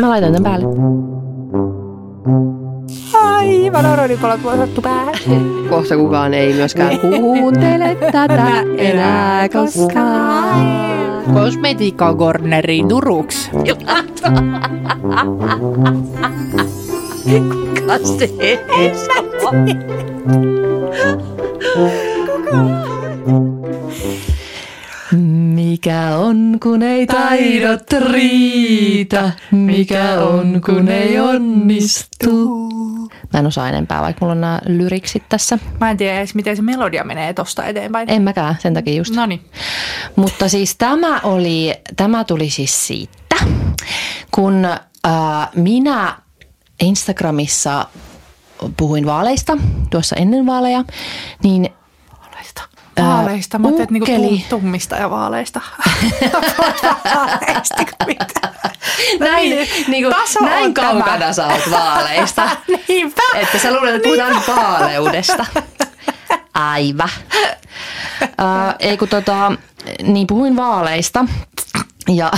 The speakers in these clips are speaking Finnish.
Mä laitan tämän päälle. Aivan oronipalot laitettu päähän. Kohta kukaan ei myöskään kuuntele tätä enää koskaan. Kosmetiikka Corneri Turuks. Kuka se Mikä on, kun ei taidot riitä? Mikä on, kun ei onnistu? Mä en osaa enempää, vaikka mulla on nämä lyriksit tässä. Mä en tiedä edes, miten se melodia menee tosta eteenpäin. En mäkään, sen takia just. No niin. Mutta siis tämä oli, tämä tuli siis siitä, kun äh, minä Instagramissa puhuin vaaleista tuossa ennen vaaleja, niin Vaaleista. Mä ajattelin, että niinku tummista ja vaaleista. Mitä. näin, niin on näin tämä. kaukana sä oot vaaleista. Niinpä. Että sä luulet, että puhutaan vaaleudesta. Aiva. Äh, ei kun tota, niin puhuin vaaleista ja,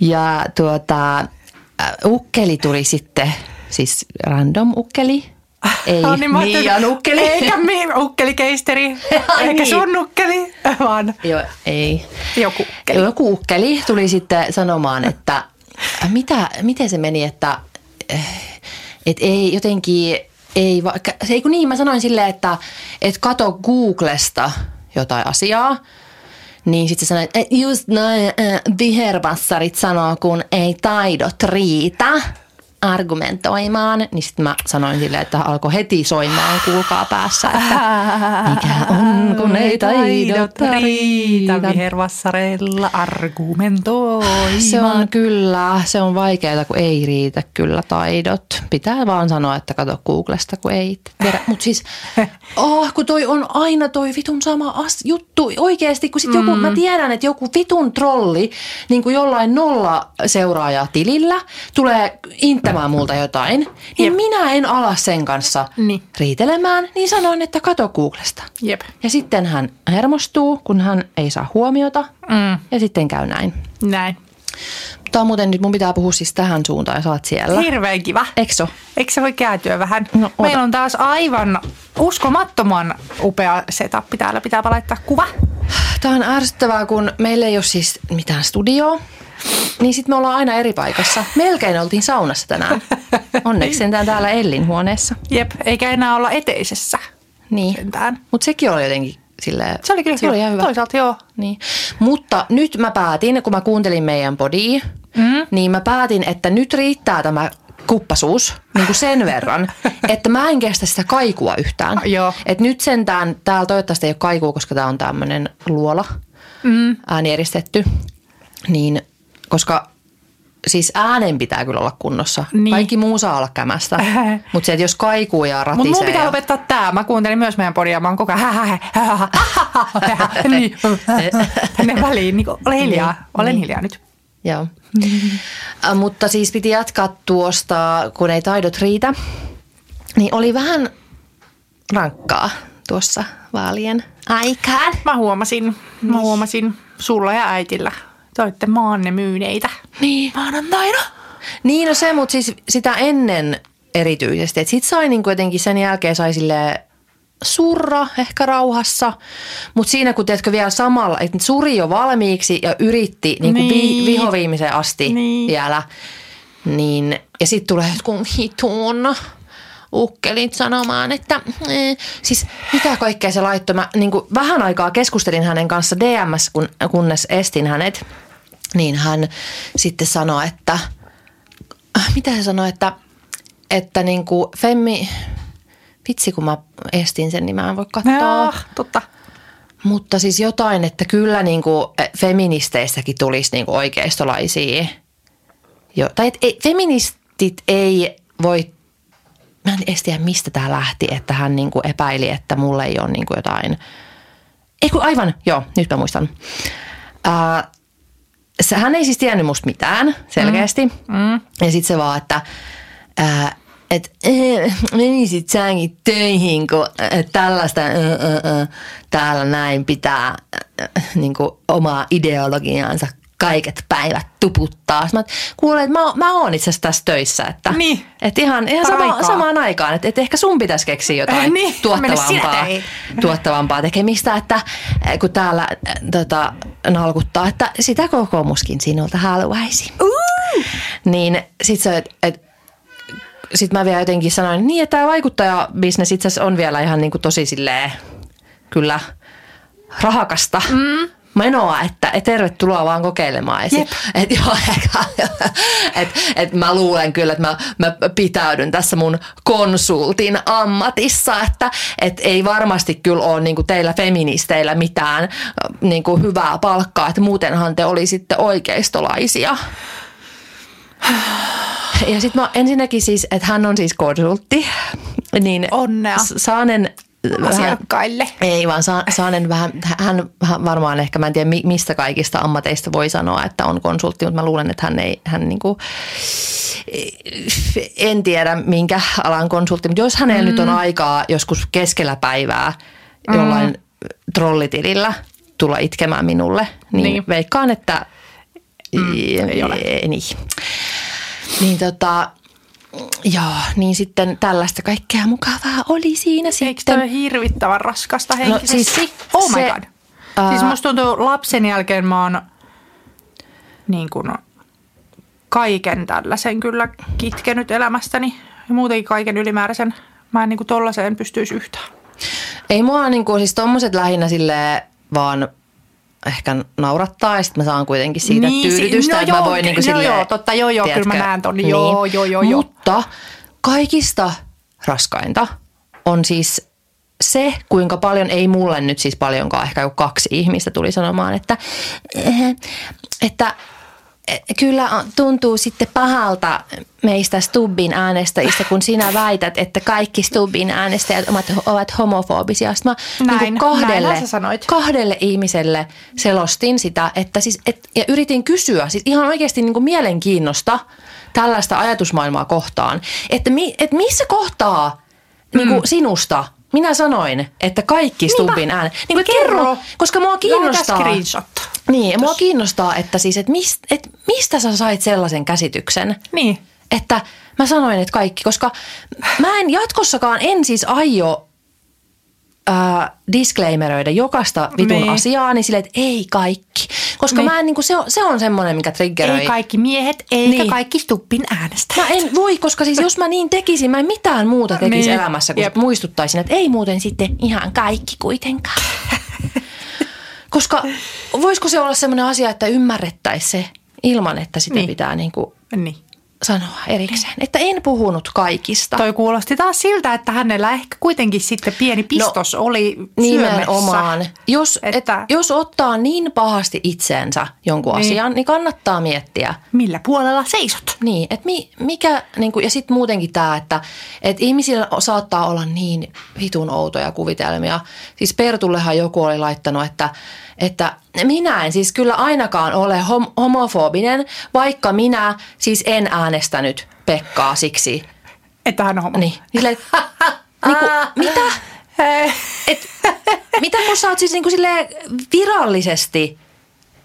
ja tuota, ukkeli tuli sitten, siis random ukkeli, ei No niin, mä ajattelin, Miian ukkeli. Eikä mi- ukkelikeisteri, eikä niin. sun ukkeli, vaan Joo, ei. joku ukkeli. Joku ukkeli tuli sitten sanomaan, että mitä, miten se meni, että eh, et ei jotenkin, ei, vaikka, se ei kun niin, mä sanoin silleen, että et kato Googlesta jotain asiaa, niin sitten se sanoi, että just noin äh, vihervassarit sanoo, kun ei taidot riitä argumentoimaan, niin sitten mä sanoin silleen, että alkoi heti soimaan, kuulkaa päässä, että mikä on, kun ei taidot riitä. vihervassareilla argumentoimaan. Se on kyllä, se on vaikeaa, kun ei riitä kyllä taidot. Pitää vaan sanoa, että kato Googlesta, kun ei tiedä. Mutta siis, oh, kun toi on aina toi vitun sama as- juttu. Oikeasti, kun sit joku, mä tiedän, että joku vitun trolli, niin kuin jollain nolla seuraajaa tilillä, tulee inttämään multa jotain, niin Jep. minä en ala sen kanssa Niin. riitelemään, niin sanoin, että kato Googlesta. Jep. Ja sitten hän hermostuu, kun hän ei saa huomiota, Mm, ja sitten käy näin. näin. Tämä on muuten nyt, mun pitää puhua siis tähän suuntaan ja oot siellä. Hirveän kiva. Ekso? Eikö se voi kääntyä vähän? No, ota. Meillä on taas aivan uskomattoman upea setup. Täällä pitää laittaa kuva. Tämä on ärsyttävää, kun meillä ei ole siis mitään studioa. Niin sitten me ollaan aina eri paikassa. Melkein oltiin saunassa tänään. Onneksi sentään täällä Ellin huoneessa. Jep, eikä enää olla eteisessä Niin. sentään. Mutta sekin oli jotenkin silleen... Se oli kyllä se oli ihan hyvä. Toisaalta joo. Niin. Mutta nyt mä päätin, kun mä kuuntelin meidän podia, mm. niin mä päätin, että nyt riittää tämä kuppasuus niin kuin sen verran, että mä en kestä sitä kaikua yhtään. Joo. Et nyt sentään, täällä toivottavasti ei ole kaikua, koska tää on tämmöinen luola mm. äänieristetty, niin koska siis äänen pitää kyllä olla kunnossa. Niin. Kaikki muu saa olla kämästä, mutta se, että jos kaikuu ja ratisee. Mutta mun pitää ja... lopettaa tää. Mä kuuntelin myös meidän podia. Mä oon koko ajan niin, tänne väliin. Niin, ole hiljaa. Olen hiljaa nyt. Joo. Äh, Mutta siis piti jatkaa tuosta, kun ei taidot riitä. Niin oli vähän rankkaa tuossa vaalien aikaan. Mä huomasin, mä huomasin sulla ja äitillä. Te olette maanne myyneitä. Niin. Maanantaina. Niin no se, mutta siis sitä ennen erityisesti. Että sit sai niin jotenkin sen jälkeen sai sille surra ehkä rauhassa. Mutta siinä kun teetkö vielä samalla, että suri jo valmiiksi ja yritti niin kuin Niin. vi, vihoviimeiseen asti Niin. vielä. Niin, ja sitten tulee jotkut hitun ukkelit sanomaan, että eh, siis mitä kaikkea se laittoi. Mä niin kuin vähän aikaa keskustelin hänen kanssa DMS, kun, kunnes estin hänet. Niin hän sitten sanoi, että äh, mitä se sanoi, että, että niin kuin femmi, vitsi kun mä estin sen, niin mä en voi katsoa. Jaa, totta. Mutta siis jotain, että kyllä niin kuin feministeistäkin tulisi niin kuin oikeistolaisia. Jo, tai et, ei, feministit ei voi, mä en edes tiedä mistä tämä lähti, että hän niin kuin epäili, että mulle ei ole niin kuin jotain. Ei kun aivan, joo, nyt mä muistan. Ää, se, hän ei siis tiennyt musta mitään selkeästi. Mm. Ja sitten se vaan, että ää, et, eh, menisit säkin töihin, kun äh, tällaista äh, äh, äh, täällä näin pitää äh, niin kuin omaa ideologiaansa kaiket päivät tuputtaa. Mä oon, kuule, että mä, mä oon itse asiassa tässä töissä. Että, Niin. että ihan, ihan sama, samaan aikaan, että, että ehkä sun pitäisi keksiä jotain Niin, mene tuottavampaa, tuottavampaa tekemistä, että kun täällä eh, tota, nalkuttaa, että sitä kokoomuskin sinulta haluaisi. Uh! Niin sit se, että et, sit mä vielä jotenkin sanoin, niin että tämä vaikuttajabisnes itse asiassa on vielä ihan niin kuin tosi silleen, kyllä rahakasta. Mm. Menoa, että et tervetuloa vaan kokeilemaan. Ja sit, et, joo, et, et mä luulen kyllä, että mä, mä pitäydyn tässä mun konsultin ammatissa, että et ei varmasti kyllä ole niinku teillä feministeillä mitään niinku hyvää palkkaa, että muutenhan te olisitte oikeistolaisia. Ja sitten mä ensinnäkin siis, että hän on siis konsultti, niin Onnea. Saanen vähän, Asiakkaille. ei vaan Sa- Saanen vähän, hän vähän varmaan ehkä, mä en tiedä mi- mistä kaikista ammateista voi sanoa, että on konsultti, mutta mä luulen, että hän ei, hän niinku, en tiedä minkä alan konsultti, mutta jos hänellä mm. nyt on aikaa joskus keskellä päivää jollain trollitilillä tulla itkemään minulle, niin, Niin. niin. veikkaan, että mm, ei ole. Niin. Niin tota, joo, niin sitten tällaista kaikkea mukavaa oli siinä Eikö sitten. toi hirvittävän raskasta henkisesti? siis oh my se- god. Siis ää- musta tuntuu lapsen jälkeen mä oon niin kuin kaiken tällaisen kyllä kitkenyt elämästäni. Ja muutenkin kaiken ylimääräisen. Mä en niin kuin tollaiseen pystyisi yhtään. Ei mua niinku, siis tommoset lähinnä silleen vaan ehkä naurattaa ja sitten mä saan kuitenkin siitä Niin, tyydytystä, no että mä joo, voin niinku no silleen, joo, totta, joo, joo, kyllä mä tiedätkö, näen ton, joo, joo, joo, joo. Mutta kaikista raskainta on siis se, kuinka paljon, ei mulle nyt siis paljonkaan, ehkä joku kaksi ihmistä tuli sanomaan, että, eh, että kyllä tuntuu sitten pahalta meistä Stubbin äänestäjistä, kun sinä väität, että kaikki Stubbin äänestäjät ovat, ovat homofobisia. Sitten mä Näin, niin sä sanoit. kahdelle ihmiselle selostin sitä, että siis, et, ja yritin kysyä, siis ihan oikeasti niin kuin mielenkiinnosta tällaista ajatusmaailmaa kohtaan, että, mi, että missä kohtaa niin kuin sinusta minä sanoin, että kaikki Stubbin äänet, niin kuin, kerro, Kerro. koska mua kiinnostaa. Lähetä screenshot. Niin, ja mua kiinnostaa, että siis, että mist, et mistä sä sait sellaisen käsityksen, Niin. että mä sanoin, että kaikki, koska mä en jatkossakaan, en siis aio äh, disclaimeröidä jokaista vitun Niin. asiaa, niin silleen, että ei kaikki. Koska Niin. mä en, niin kuin, se, on, se on semmoinen, mikä triggeröi. Ei kaikki miehet, eikä Niin. kaikki Stubbin äänestä. Mä en voi, koska siis jos mä niin tekisin, mä en mitään muuta tekisi niin. elämässä, kun Jep. muistuttaisin, että ei muuten sitten ihan kaikki kuitenkaan. koska voisiko se olla semmoinen asia, että ymmärrettäisiin se ilman, että sitä Niin. niin. pitää niin kuin Niin. Sanoa erikseen. Että en puhunut kaikista. Toi kuulosti taas siltä, että hänellä ehkä kuitenkin sitten pieni pistos no, oli Nimenomaan. Jos, Että- et, jos ottaa niin pahasti itseensä jonkun Niin. niin. asian, niin kannattaa miettiä. Millä puolella seisot? Niin, että mi, mikä, niin kuin, ja sitten muutenkin tämä, että et ihmisillä saattaa olla niin vitun outoja kuvitelmia. Siis Pertullehan joku oli laittanut, että, että minä en siis kyllä ainakaan ole hom, homofobinen, vaikka minä siis en äänestänyt Pekkaa siksi. Että hän on homo. Niin, sille, niin kuin, mitä? Et, mitä kun sä oot siis niin kuin silleen virallisesti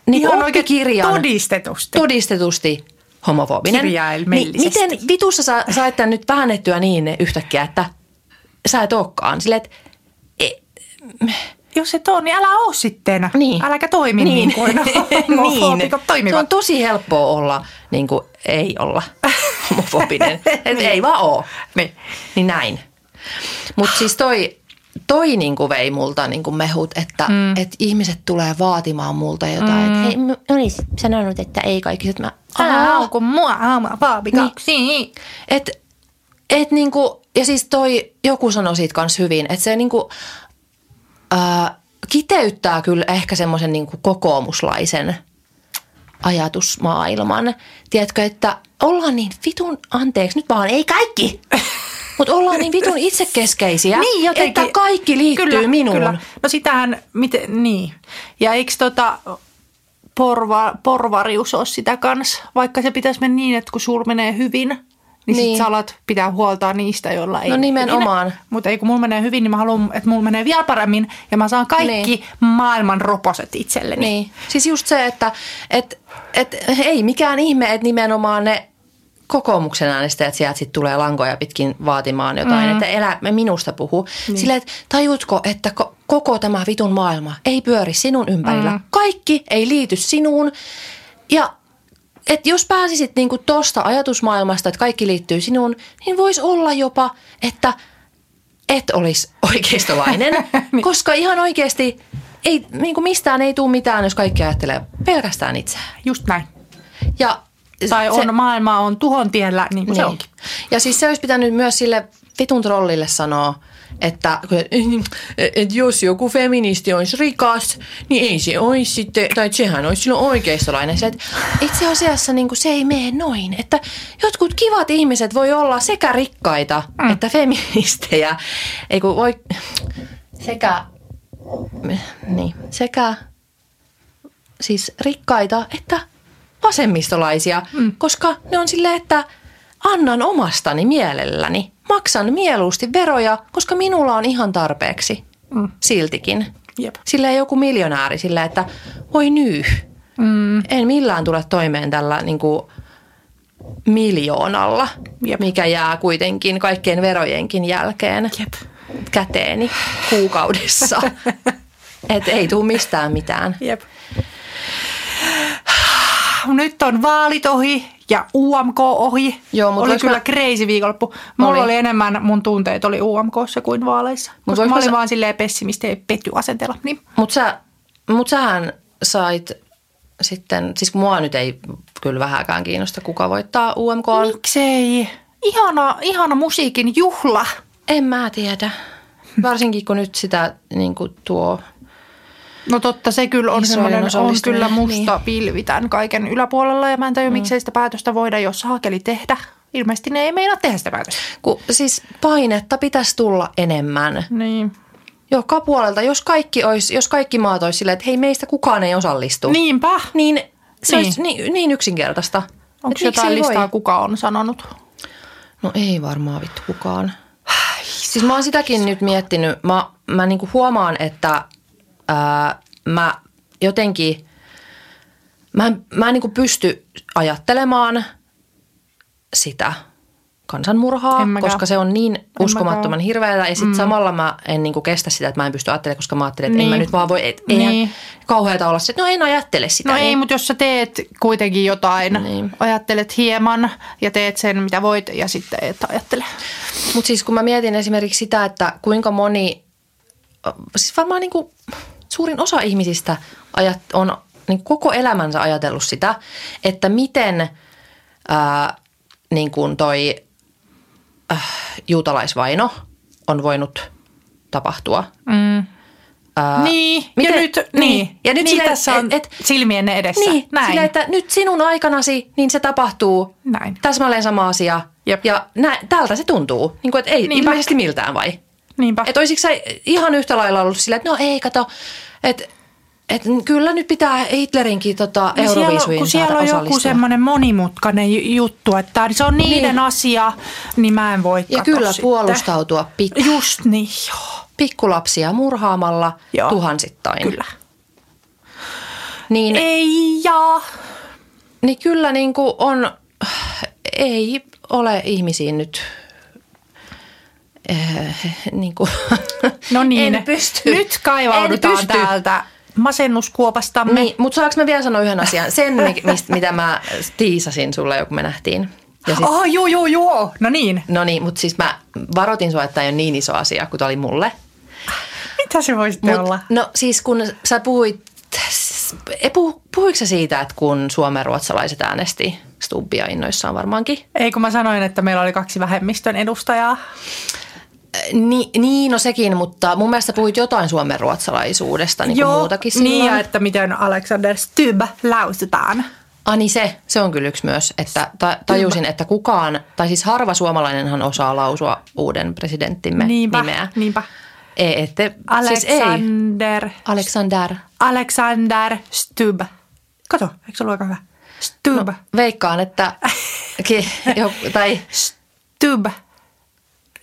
niin Ihan oppikirjan todistetusti. todistetusti homofobinen. Niin miten vitussa sä sait tän nyt väännettyä niin yhtäkkiä, että sä et olekaan. Silleen, että e, Jos et ole, niin älä oo sitten. niin. Äläkä toimi niin, niin kuin Se toimivat. on tosi helppoa olla, niin kuin ei olla homofobinen. Et ei vaan oo. Niin. Niin näin. Mutta siis toi, toi niinku vei multa niinku mehut, että mm. et ihmiset tulee vaatimaan multa jotain. Mm. Että hei, mä olisin sanonut, että ei kaikki. Että mä, Älä hauku mua, homofoobikaksi. Niin. Et, et niinku, ja siis toi, joku sanoi siitä kanssa hyvin, että se niinku, ää, kiteyttää kyllä ehkä semmoisen niinku kokoomuslaisen ajatusmaailman. Tiedätkö, että ollaan niin vitun, anteeksi, nyt vaan ei kaikki, mutta ollaan niin vitun itsekeskeisiä, Niin jotenkin. että kaikki liittyy kyllä, minuun. Kyllä. No sitähän, miten, niin. Ja eikö tota porva, porvarius ole sitä kanssa, vaikka se pitäisi mennä niin, että kun sul menee hyvin, niin, niin. Niin. sit sä alat pitää huolta niistä, joilla ei No nimenomaan. Mutta ei kun mulla menee hyvin, niin mä haluan, että mulla menee vielä paremmin ja mä saan kaikki Niin. maailman roposet itselleni. Niin. Siis just se, että et, et, ei mikään ihme, että nimenomaan ne kokoomuksen äänestäjät sieltä sit tulee lankoja pitkin vaatimaan jotain, mm. että elä minusta puhu. Niin. Silleen, että tajutko, että ko- koko tämä vitun maailma ei pyöri sinun ympärillä. Mm. Kaikki ei liity sinuun. Ja et jos pääsisit niinku tosta ajatusmaailmasta, että kaikki liittyy sinuun, niin voisi olla jopa, että et olisi oikeistolainen, niin. koska ihan oikeasti ei, niinku mistään ei tule mitään, jos kaikki ajattelee pelkästään itseään. Just näin. Ja Tai on, maailma on tuhon tiellä, niin kuin se onkin. Ja siis se olisi pitänyt myös sille vitun trollille sanoa, että et jos joku feministi olisi rikas, niin ei se olisi sitten, tai sehän olisi silloin oikeistolainen. Se, että itse asiassa niin kuin se ei mene noin, että jotkut kivat ihmiset voi olla sekä rikkaita mm. että feministejä. Ei kun voi, sekä, niin, sekä siis rikkaita että vasemmistolaisia, mm. koska ne on silleen, että annan omastani mielelläni. Maksan mieluusti veroja, koska minulla on ihan tarpeeksi mm. siltikin. Jep. Silleen joku miljonääri silleen, että voi nyy. Mm. En millään tule toimeen tällä niin kuin miljoonalla, Jep. mikä jää kuitenkin kaikkien verojenkin jälkeen Jep. käteeni kuukaudessa. Et ei tule mistään mitään. Jep. Nyt on vaalit ohi ja UMK ohi. Joo, mut oli kyllä mä- crazy viikonloppu. Mulla oli. Oli. enemmän mun tunteet oli UMKssa kuin vaaleissa. Mut koska mä olin sa- vaan silleen pessimisti ja petty asenteella. Niin. Mutta sä, mut sähän sait sitten, siis mua nyt ei kyllä vähäkään kiinnosta, kuka voittaa UMK. Miksei? Ihana, ihana musiikin juhla. En mä tiedä. Varsinkin kun nyt sitä niin kuin tuo, No totta, se kyllä on semmoinen, on kyllä musta niin. pilvi tämän kaiken yläpuolella. Ja mä en tajua, mm. miksei sitä päätöstä voida, jos hakeli tehdä. Ilmeisesti ne ei meinaa tehdä sitä päätöstä. kun siis painetta pitäisi tulla enemmän. Niin. Joka puolelta, jos kaikki, olisi, jos kaikki maat olisi silleen, että hei meistä kukaan ei osallistu. Niinpä. Niin se Niin. olisi niin, niin yksinkertaista. Onko jotain ei voi? listaa, kuka on sanonut? No ei varmaan vittu kukaan. Siis mä oon sitäkin nyt miettinyt. Mä, mä niinku huomaan, että ää, mä jotenkin, mä, en- mä en niinku pysty ajattelemaan sitä kansanmurhaa, En koska se on niin uskomattoman mäkään. hirveätä. Ja sitten mm. samalla mä en niinku kestä sitä, että mä en pysty ajattelemaan, koska mä ajattelen, että niin. en Niin. mä nyt vaan voi, et, eihän Niin. kauheata olla se, että no en ajattele sitä. No niin. ei, mutta jos sä teet kuitenkin jotain, Niin. niin. ajattelet hieman ja teet sen, mitä voit ja sitten et ajattele. Mutta siis kun mä mietin esimerkiksi sitä, että kuinka moni, siis varmaan niin kuin suurin osa ihmisistä ajat, on niin koko elämänsä ajatellut sitä, että miten ää, niin kuin toi äh, juutalaisvaino on voinut tapahtua. Mm. Ää, niin, miten- ja nyt, niin. niin, Ja nyt niin silleen, tässä on et- et- silmienne edessä. Niin, Näin. silleen, että nyt sinun aikanasi, niin se tapahtuu Näin. täsmälleen sama asia. Jep. Ja nä, tältä se tuntuu. Niin kuin, että ei Niinpä. ilmeisesti miltään vai? Niinpä. Että olisitko sä ihan yhtä lailla ollut silleen, että no ei kato, että et kyllä nyt pitää Hitlerinkin tota Niin Euroviisuihin kun saada siellä on joku osallistua. semmoinen monimutkainen ju- juttu, että se on niiden Niin. asia, niin mä en voi ja kyllä sitten. puolustautua pik- Just niin, joo. pikkulapsia murhaamalla Joo. tuhansittain. Kyllä. Niin, Ei ja. niin kyllä niin kuin on, ei ole ihmisiin nyt eh, niin kuin, No niin, en pysty. nyt kaivaudutaan pysty. täältä masennuskuopastamme. Niin, mutta saanko mä vielä sanoa yhden asian? Sen, mi- mistä, mitä mä tiisasin sulle, jo kun me nähtiin. Ja sit, Oh, joo, joo, joo. No niin. No niin, mutta siis mä varoitin sua, että tämä ei ole niin iso asia kuin tämä oli mulle. Mitä se voisi olla? no siis kun sä puhuit, puhu, puhuiko sä siitä, että kun suomen ruotsalaiset äänesti Stubbia innoissaan varmaankin? Ei kun mä sanoin, että meillä oli kaksi vähemmistön edustajaa. Ni, niin, no sekin, mutta mun mielestä puhuit jotain suomen ruotsalaisuudesta niin kuin muutakin silloin. niin ja että miten Alexander Stubb lausutaan. Ah niin se, se on kyllä yksi myös, että ta, tajusin, että kukaan, tai siis harva suomalainenhan osaa lausua uuden presidenttimme Niinpä, nimeä. niinpä. Ei, ette, siis ei. Alexander, Alexander. Alexander Stubb. Kato, eikö se ollut aika hyvä? Stubb. No, veikkaan, että Ki, jo, tai Stubb.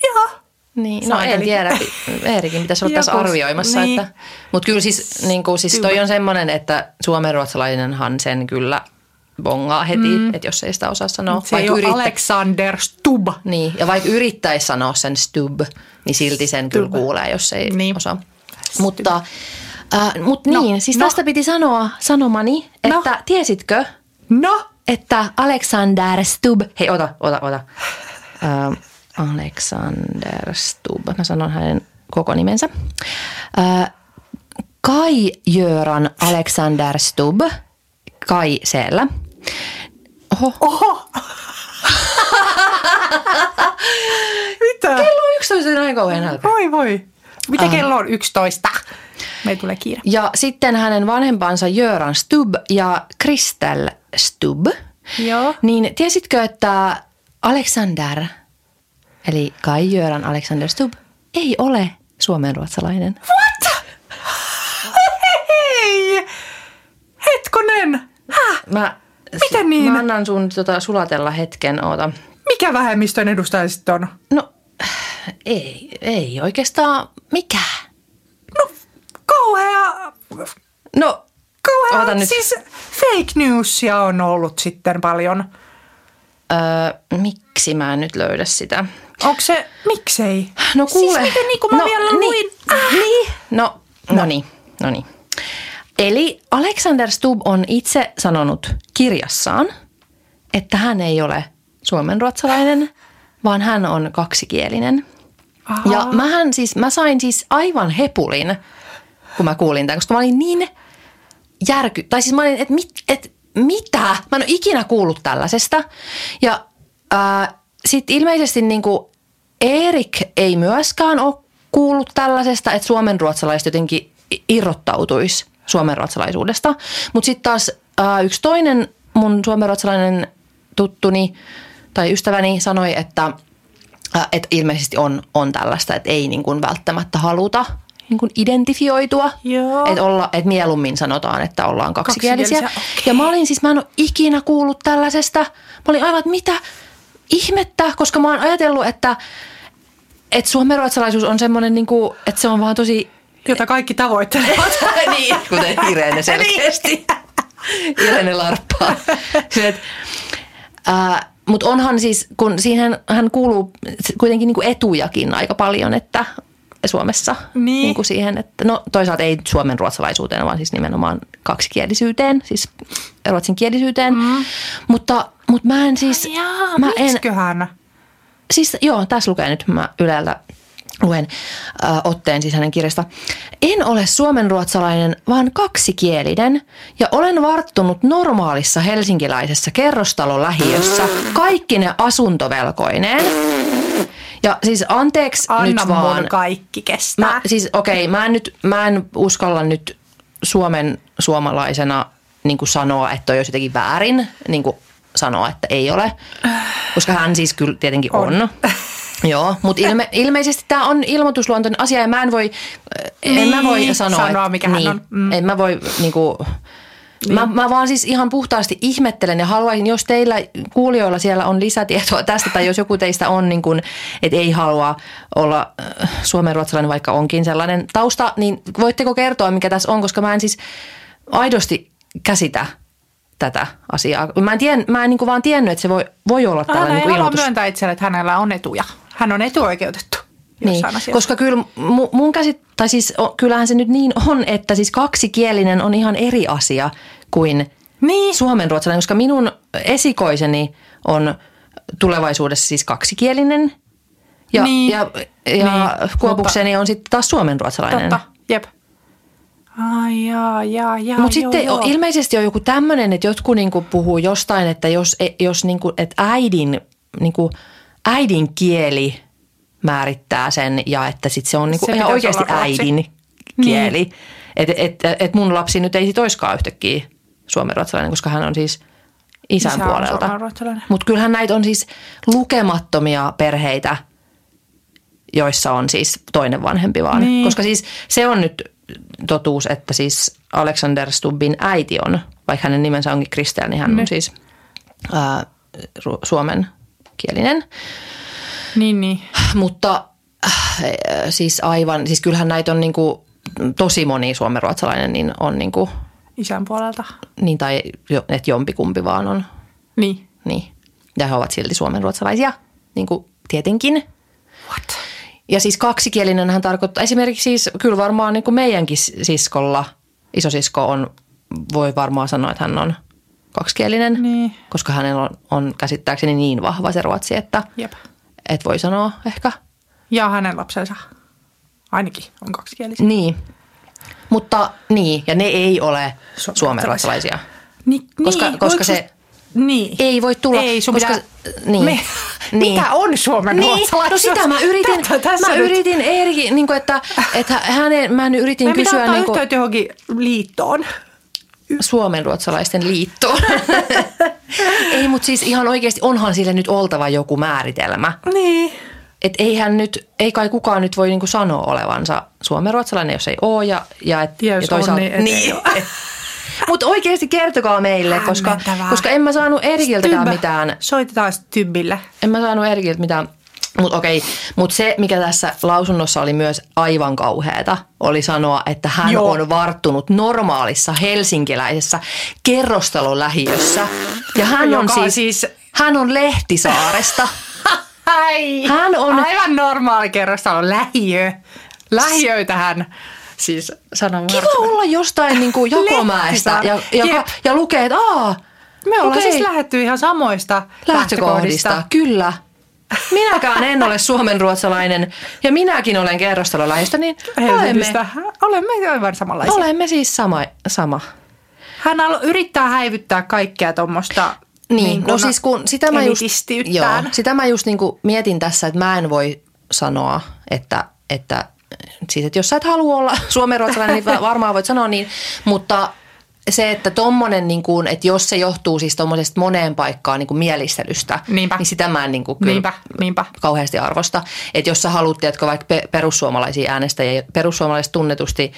Joo. Niin, no en tiedä. Eerikin pitäisi olla tässä arvioimassa. niin. Että, mutta kyllä siis, niin kuin, siis toi on semmoinen, että suomenruotsalainenhan sen kyllä bongaa heti, mm. että jos ei sitä osaa sanoa. Se ei ole yrittä- Alexander Stubb. Niin, ja vaikka yrittäisi sanoa sen stub, niin silti sen kyllä kuulee, jos ei Niin. osaa. Mutta, äh, mut No, niin, siis no. tästä piti sanoa sanomani, No. että tiesitkö, No, että Alexander Stubb, hei ota, ota, ota. Äh, Alexander Stubb, mä sanon hänen koko nimensä. Äh, Kai Jöran Alexander Stubb, Kai siellä. Oho, oho. Mitä? kello on 11 näin kauhean nälkä. Voi voi. Mitä kello on 11? Meillä tulee kiire. Ja sitten hänen vanhempansa Jöran Stubb ja Kristel Stubb. Joo. Niin tiesitkö, että Alexander, eli Kai Jöran Alexander Stubb, ei ole suomenruotsalainen? What? Hei! Hetkonen! Häh? Mä, Miten niin? Mä annan sun tota, sulatella hetken, oota. Mikä vähemmistön edustaja sitten on? No, ei, ei oikeastaan mikään. No, kauhea, No, kauhea, Oota nyt. siis fake newsia on ollut sitten paljon. Öö, miksi mä en nyt löydä sitä? Onko se, miksei? No kuule. Siis miten niin kuin mä no, vielä niin, luin? Ah. Niin. No, no niin, no niin. Eli Alexander Stubb on itse sanonut kirjassaan, että hän ei ole suomenruotsalainen, vaan hän on kaksikielinen. Aha. Ja mähän siis, mä sain siis aivan hepulin, kun mä kuulin tämän, koska mä olin niin järky... Tai siis mä olin, että mit, et, mitä? Mä en ole ikinä kuullut tällaisesta. Ja äh, sitten ilmeisesti niin kuin Erik ei myöskään ole kuullut tällaisesta, että suomenruotsalaiset jotenkin irrottautuisi suomenruotsalaisuudesta. Mutta sitten taas äh, yksi toinen mun suomenruotsalainen tuttuni tai ystäväni sanoi, että Äh, että ilmeisesti on, on tällaista, että ei niin kuin välttämättä haluta niin kuin identifioitua. Joo. Että, olla, että mieluummin sanotaan, että ollaan kaksikielisiä. Kaksikielisiä, okei. Ja mä olin siis, mä en ole ikinä kuullut tällaisesta. Mä olin aivan, että mitä ihmettä, koska mä oon ajatellut, että, että suomenruotsalaisuus on semmoinen, niin kuin, että se on vaan tosi... Jota kaikki tavoittelevat. niin, kuten Irene selkeästi. Irene larppaa. Mutta onhan siis, kun siihen hän kuuluu kuitenkin niinku etujakin aika paljon, että Suomessa Niin. niinku siihen, että no toisaalta ei suomen ruotsalaisuuteen, vaan siis nimenomaan kaksikielisyyteen, siis ruotsinkielisyyteen. Mm. Mutta, mutta mä en siis, Jaa, mä en, siis joo, tässä lukee nyt, mä Ylellä luen äh, otteen siis hänen kirjasta. En ole suomenruotsalainen, vaan kaksikielinen ja olen varttunut normaalissa helsinkiläisessä kerrostalon lähiössä kaikki ne asuntovelkoineen. Ja siis anteeksi Anna nyt vaan. kaikki kestää. Mä, siis okei, okay, mä, en nyt, mä en uskalla nyt Suomen suomalaisena niin sanoa, että toi olisi jotenkin väärin niin sanoa, että ei ole. Koska hän siis kyllä tietenkin on. on. Joo, mutta ilme, ilmeisesti tämä on ilmoitusluontoinen asia ja mä en voi, en mä voi Niin, sanoa, sanoa, että, mikä hän niin, on. Mm. En mä voi niinku, niin. Mä, mä vaan siis ihan puhtaasti ihmettelen ja haluaisin, jos teillä kuulijoilla siellä on lisätietoa tästä tai jos joku teistä on niin kuin, että ei halua olla äh, suomenruotsalainen, vaikka onkin sellainen tausta, niin voitteko kertoa, mikä tässä on, koska mä en siis aidosti käsitä tätä asiaa. Mä en, tien, mä en niin vaan tiennyt, että se voi, voi olla Hän tällainen ei niin ilmoitus. myöntää itselle, että hänellä on etuja. Hän on etuoikeutettu Niin, koska kyllä mu- mun käsit, tai siis kyllähän se nyt niin on, että siis kaksikielinen on ihan eri asia kuin Niin. suomenruotsalainen, koska minun esikoiseni on tulevaisuudessa siis kaksikielinen ja, Niin. ja, ja Niin, kuopukseni on sitten taas suomenruotsalainen. Totta, jep. Ai jaa, jaa, jaa, Mutta sitten joo. ilmeisesti on joku tämmöinen, että jotkut niinku puhuu jostain, että jos, jos niinku, että äidin, niinku, äidin kieli määrittää sen ja että sit se on niinku Se ihan oikeasti äidin kieli. Niin. Että et, et mun lapsi nyt ei sit oiskaan yhtäkkiä suomenruotsalainen, koska hän on siis isän Isä on puolelta. Mutta kyllähän näitä on siis lukemattomia perheitä, joissa on siis toinen vanhempi vaan. Niin. Koska siis se on nyt totuus, että siis Alexander Stubbin äiti on, vaikka hänen nimensä onkin Kristel, niin hän on Niin. siis ää, ru- suomenkielinen. Niin, niin. Mutta äh, siis aivan, siis kyllähän näitä on niin kuin, tosi moni suomenruotsalainen, niin on niin kuin, Isän puolelta. niin tai että jompikumpi vaan on, Niin. niin. Ja he ovat silti suomenruotsalaisia, niin kuin tietenkin. What? Ja siis kaksikielinenhän tarkoittaa esimerkiksi siis, kyllä varmaan niin kuin meidänkin siskolla, isosisko on, voi varmaan sanoa, että hän on kaksikielinen, Niin. koska hänellä on, on käsittääkseni niin vahva se ruotsi, että Jep. et voi sanoa ehkä. Ja hänen lapsensa ainakin on kaksikielisiä. Niin. Mutta niin, ja ne ei ole Suomenruotsalaisia. Ni, Koska- niin, koska se- Niin. Ei voi tulla, Ei, sun koska- pitää... niin. Me, Niin. Mikä on Suomen Niin, no sitä mä yritin, Tätä mä nyt. yritin Eerikin, niin kuin, että, että hänen, mä yritin Me pitää kysyä ottaa niin kuin, johonkin liittoon. Suomenruotsalaisten liittoon. ei, mutta siis ihan oikeasti onhan sille nyt oltava joku määritelmä. Niin. Et eihän nyt, ei kai kukaan nyt voi niinku sanoa olevansa suomenruotsalainen, jos ei ole. Ja, ja, et, Ja jos ja toisaalta, on, niin et ole. Mutta oikeasti kertokaa meille, koska, koska en mä saanut Erikiltäkään mitään. Soitetaan Tybbille. En mä saanut Erikiltä mitään. Mutta okei, mutta se mikä tässä lausunnossa oli myös aivan kauheata, oli sanoa, että hän Joo. on varttunut normaalissa helsinkiläisessä kerrostalolähiössä. Ja hän on siis, siis- hän on Lehtisaaresta. Ai. Hän on- Aivan normaali kerrostalo. Lähiö. Lähiöitähän siis sanon Kiva olla jostain niin kuin Jakomäestä ja, ja, Jep. ja lukee, että aa, Me ollaan okei, siis lähdetty ihan samoista lähtökohdista. Kyllä. Minäkään en ole suomenruotsalainen ja minäkin olen kerrostalolähistä, niin olemme, Helsingistä. Olemme aivan samanlaisia. olemme siis sama. sama. Hän alo- yrittää häivyttää kaikkea tuommoista Niin, no siis kun sitä mä just, joo, sitä mä just niinku mietin tässä, että mä en voi sanoa, että, että, siis, että jos sä et halua olla suomenruotsalainen, niin varmaan voit sanoa niin, mutta se, että tommonen, niin kuin, että jos se johtuu siis tommosesta moneen paikkaan niin kuin mielistelystä, Niinpä. niin sitä mä en niin kuin, kyllä Niinpä, niinpä. kauheasti arvosta. Että jos sä haluat, tiedätkö, vaikka pe- perussuomalaisia äänestäjiä, perussuomalaiset tunnetusti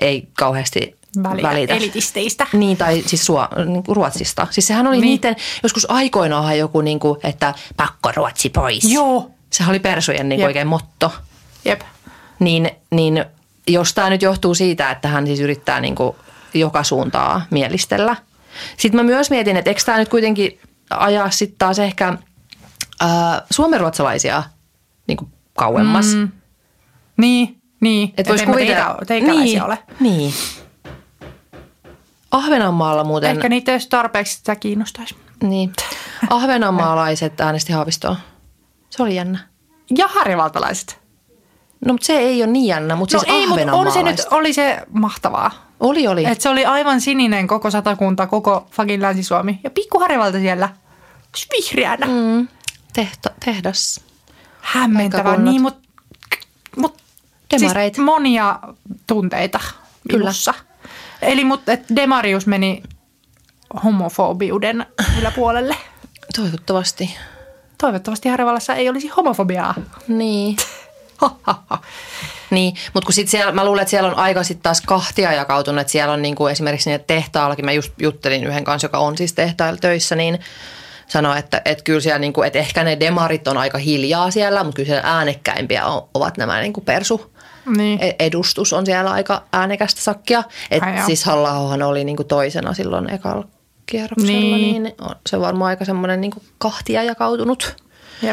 ei kauheasti Välitä välitä. elitisteistä. Niin, tai siis Sua, niin kuin Ruotsista. Siis sehän oli niin. Niiden, joskus aikoinaan joku, niin kuin, että pakko Ruotsi pois. Joo. Sehän oli persujen niin oikein motto. Jep. Niin, niin jos tämä nyt johtuu siitä, että hän siis yrittää niin kuin joka suuntaa mielistellä. Sitten mä myös mietin, että eikö tämä nyt kuitenkin ajaa sitten taas ehkä ää, suomenruotsalaisia niin kuin kauemmas. Mm. Niin, niin. Et vois kuvitella. teitä, teikäläisiä niin, ole. Niin. Ahvenanmaalla muuten, Ehkä niitä olisi tarpeeksi sitä kiinnostaisi. niin, ahvenanmaalaiset äänesti Haavistoa. Se oli jännä. Ja harjavaltalaiset. No mutta se ei ole niin jännä, mutta No siis ei, mutta on se nyt, oli se mahtavaa. Oli, oli. Et se oli aivan sininen koko satakunta, koko fucking Länsi-Suomi. Ja pikku harjavalta siellä vihreänä. Mm. Tehta, tehdas. Hämmentävää. Paikkakunnat. Niin, mutta mut, siis monia tunteita Kyllä. minussa. Eli mutta et Demarius meni homofobiuden yläpuolelle. Toivottavasti. Toivottavasti Harjavallassa ei olisi homofobiaa. Niin. Niin, mutta kun sit siellä, mä luulen, että siellä on aika sitten taas kahtia jakautunut, että siellä on niinku esimerkiksi niitä tehtaallakin, mä just juttelin yhden kanssa, joka on siis tehtailla töissä, niin sanoi, että, että kyllä siellä, niinku, että ehkä ne demarit on aika hiljaa siellä, mutta kyllä siellä äänekkäimpiä on, ovat nämä niinku persu. niin. E- edustus on siellä aika äänekästä sakkia. Et Ai siis halla oli niinku toisena silloin ekalla kierroksella, Niin. niin, on, se on varmaan aika semmoinen niinku kahtia jakautunut.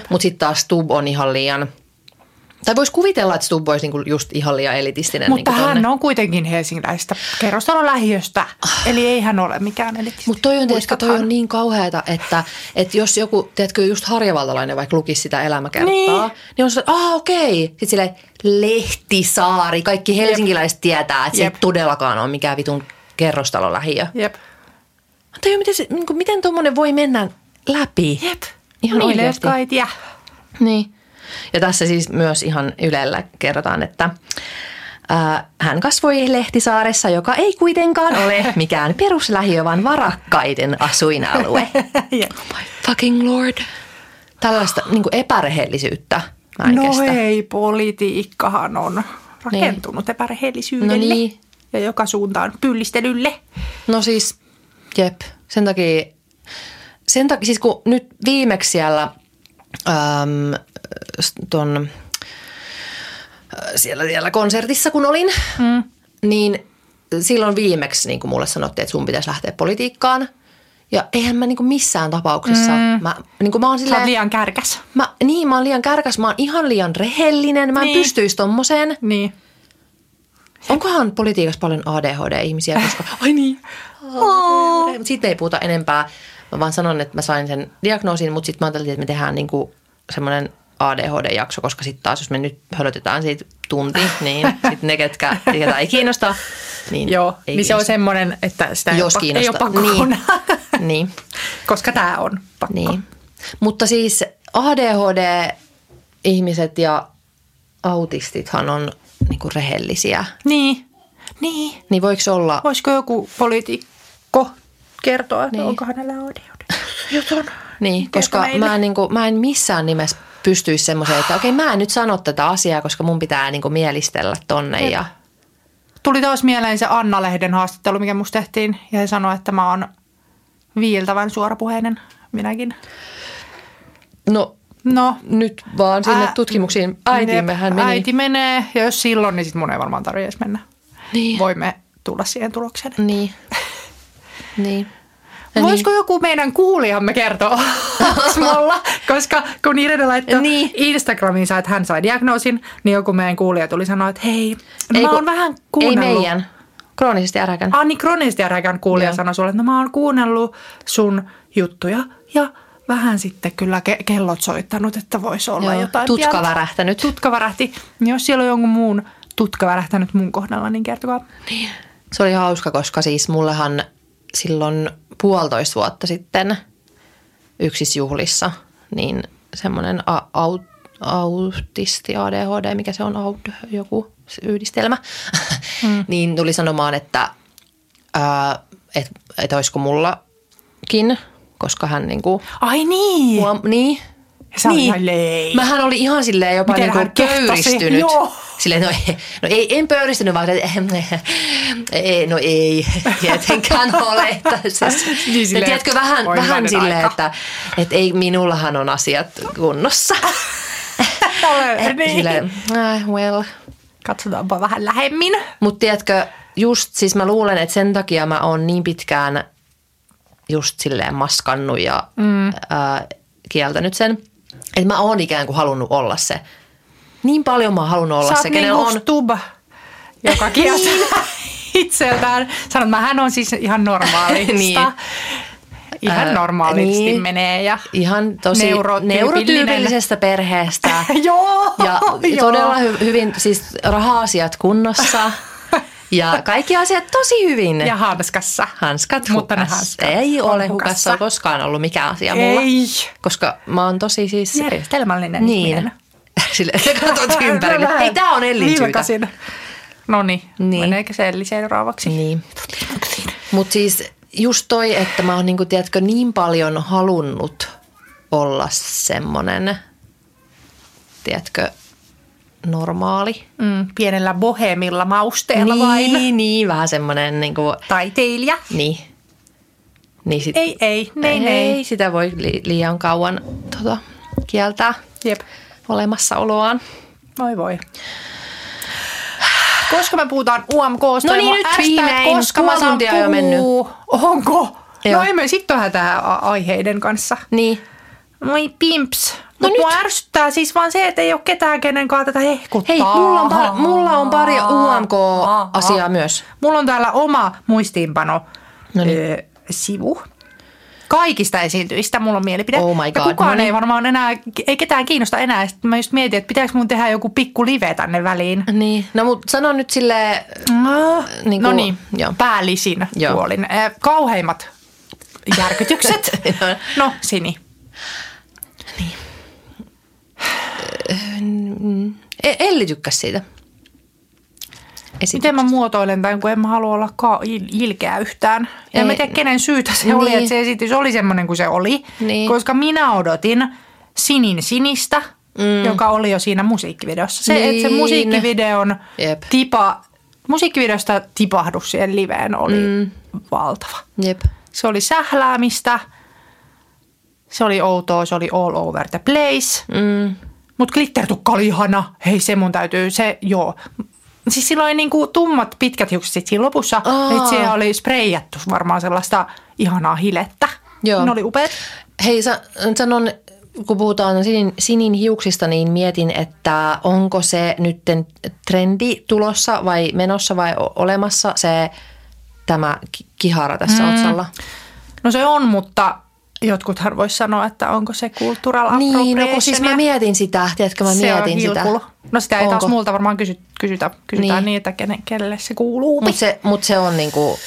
Mutta sitten taas Stub on ihan liian, tai voisi kuvitella, että Stub olisi niinku just ihan liian elitistinen. Mutta niinku hän on kuitenkin helsinkiläistä kerrostalon lähiöstä. Eli ei hän ole mikään elitisti. Mutta toi on, tiedätkö, toi on niin kauheata, että, että jos joku, tiedätkö, just harjavaltalainen vaikka lukisi sitä elämäkertaa, niin, Niin. niin on se, että aah okei. Sitten silleen Lehtisaari, kaikki helsinkiläiset tietää, että se ei Jep. todellakaan ole mikään vitun kerrostalon lähiö. Jep. Mä tajun, miten, se, niin kuin, miten tuommoinen voi mennä läpi. Jep. Ihan Niille, oikeasti. jotka ei tiedä. Niin. Ja tässä siis myös ihan Ylellä kerrotaan, että hän kasvoi Lehtisaaressa, joka ei kuitenkaan ole mikään peruslähiö, vaan varakkaiden asuinalue. Jep. Fucking lord. Tällaista niin epärehellisyyttä mä en No kestä. ei, politiikkahan on rakentunut niin. epärehellisyydelle. No niin. Ja joka suuntaan pyllistelylle. No siis, jep. Sen takia sen takia, siis kun nyt viimeksi siellä äm, ton, äh, siellä, siellä konsertissa kun olin, mm. niin silloin viimeksi niin kuin mulle sanottiin, että sun pitäisi lähteä politiikkaan. Ja eihän mä niin kuin missään tapauksessa, mm. mä, niin kuin mä oon silleen, liian kärkäs. mä, niin mä oon liian kärkäs, mä oon ihan liian rehellinen, mä en Niin. pystyisi tommoseen. Niin. Onkohan politiikassa paljon ADHD-ihmisiä, koska ai niin, ADHD. Mutta siitä ei puhuta enempää. Mä vaan sanon, että mä sain sen diagnoosin, mutta sitten mä ajattelin, että me tehdään niinku semmoinen ADHD-jakso, koska sitten taas jos me nyt hölötetään siitä tunti, niin sitten ne, ketkä, ketä ei kiinnosta, niin Joo, ei niin se on kiinnosta. semmoinen, että sitä ei, Jos pakko- ei ole kiinnostaa. pakko Niin. Niin, Koska tämä on pakko. niin. Mutta siis ADHD-ihmiset ja autistithan on niinku rehellisiä. Niin. Niin. Niin voiko olla Voisiko joku poliitikko kertoa, että Niin. onko hänellä ADHD? Jutun. Niin, koska meille. mä en, niin kuin, mä en missään nimessä pystyisi semmoiseen, että okei mä en nyt sano tätä asiaa, koska mun pitää niin kuin mielistellä tonne. Ja, Tuli taas mieleen se Anna-lehden haastattelu, mikä musta tehtiin. Ja he sanoi, että mä oon viiltävän suorapuheinen minäkin. no No, nyt vaan sinne Ää, tutkimuksiin. Äitimmehän meni. Äiti menee, ja jos silloin, niin sit mun ei varmaan tarvitse edes mennä. Niin. Voimme tulla siihen tulokseen. Niin. Niin. Ja Voisiko joku meidän kuulijamme kertoa Asmolla? Koska kun Irene laittoi Niin. Instagramiin, että hän sai diagnoosin, niin joku meidän kuulija tuli sanoa, että hei, no Ei mä oon vähän Ei kuunnellut. meidän. Kroonisesti äräkän. Ah, niin kronisesti äräkän kuulija Joo. sanoi sulle, että no, mä oon kuunnellut sun juttuja ja vähän sitten kyllä ke- kellot soittanut, että voisi olla Joo, jotain tutka pientä. värähtänyt. Tutka värähti. Niin Jos siellä on jonkun muun tutka värähtänyt mun kohdalla, niin kertokaa. Se oli hauska, koska siis mullehan silloin puolitoista vuotta sitten yksisjuhlissa, niin semmoinen a- au, autisti, ADHD, mikä se on, aud, joku yhdistelmä, mm. niin tuli sanomaan, että ää, et, et olisiko mullakin, koska hän niinku, Ai niin. huom, niin, Ja sä olit ihan lei. Mähän oli ihan silleen jopa Miten kehtasi? pöyristynyt. Joo. Silleen, no, ei, no ei, en pöyristynyt, vaan että ei, no ei, tietenkään ole. Että se, Niin ja silleen, tiedätkö, vähän, vähän silleen, aika. että, että ei, minullahan on asiat kunnossa. Ole, niin. Silleen, äh, well. Katsotaanpa vähän lähemmin. Mutta tiedätkö, just siis mä luulen, että sen takia mä oon niin pitkään just silleen maskannut ja mm. ää, kieltänyt sen. Että mä oon ikään kuin halunnut olla se. Niin paljon mä oon halunnut olla Sä se, oot kenellä niin on... Stub, joka kieltää itseltään. Sanot, mähän on siis ihan normaalista. Niin. Ihan normaalisti niin. menee ja Ihan tosi neurotyypillisestä perheestä. Joo, Ja joo. todella hy- hyvin, siis raha-asiat kunnossa. Ja kaikki asiat tosi hyvin. ja hanskassa. Hanskat Mutta ne hukassa. hanskat Ei on ole hukassa. hukassa koskaan ollut mikään asia mulla. Ei. Koska mä oon tosi siis... Järjestelmällinen Niin. ihminen. Sille, sä katsot ympärille. Ei, tää on Ellin syytä. No niin, Niin. meneekö se Elli seuraavaksi? Niin. Mutta siis just toi, että mä oon niinku, tiedätkö, niin paljon halunnut olla semmonen, tiedätkö, normaali. Mm, pienellä bohemilla mausteella niin, vain. Niin, vähän semmonen niinku, Taiteilija. niin. Niin sit, Ei, ei, nei, ei, nei. sitä voi li, liian kauan tota, kieltää Jep. olemassaoloaan. Voi voi. Koska me puhutaan UMKsta. No niin, nyt viimein. Koska Puoli mä saan tuntia on jo mennyt. puhua. Onko? Joo. No emme sitten hätää a- aiheiden kanssa. Niin. Moi pimps. No No Mut mua nyt. ärsyttää siis vaan se, että ei ole ketään, kenen kanssa tätä hehkuttaa. Hei, mulla on, par- mulla on pari UMK-asiaa myös. Mulla on täällä oma muistiinpano No niin. ö, sivu. Kaikista esiintyjistä mulla on mielipide. Oh my Ja god, kukaan no niin. ei varmaan enää, ei ketään kiinnosta enää. Sitten mä just mietin, että pitääkö mun tehdä joku pikku live tänne väliin. Niin. No mut sano nyt silleen, No, Niin no kuin- niin, joo. päällisin Joo. puolin. Eh, Kauheimmat järkytykset. No, Sini. E- Elli tykkäs siitä. Miten mä muotoilen tämän, kun en mä halua olla ka- il- ilkeä yhtään. Ja Ei. mä tiedä, kenen syytä se Niin. oli, että se esitys oli semmoinen kuin se oli. Niin. Koska minä odotin Sinin sinistä, mm. joka oli jo siinä musiikkivideossa. Se, että se Niin. musiikkivideon Jep. tipa, musiikkivideosta tipahdus siihen liveen oli mm. valtava. Jep. Se oli sähläämistä Se oli outoa, se oli all over the place. Mm. Mutta glittertukka oli ihana. Hei, se mun täytyy, se joo. Siis sillä oli niinku tummat pitkät hiukset sit siinä lopussa. Aa. Että siellä oli spreijattu varmaan sellaista ihanaa hilettä. Joo. Ne oli upeat. Hei, sa- sanon, kun puhutaan sinin, sinin hiuksista, niin mietin, että onko se nyt trendi tulossa vai menossa vai olemassa se tämä ki- kihara tässä mm. otsalla? No se on, mutta jotkuthan vois sanoa, että onko se cultural Niin, no kun siis mä mietin sitä, tiedätkö mä se mietin sitä. No sitä ei Onko? taas multa varmaan kysy, kysytä, kysytään Niin. niin. että kenen, kenelle se kuuluu. Mutta se, mut se on niinku,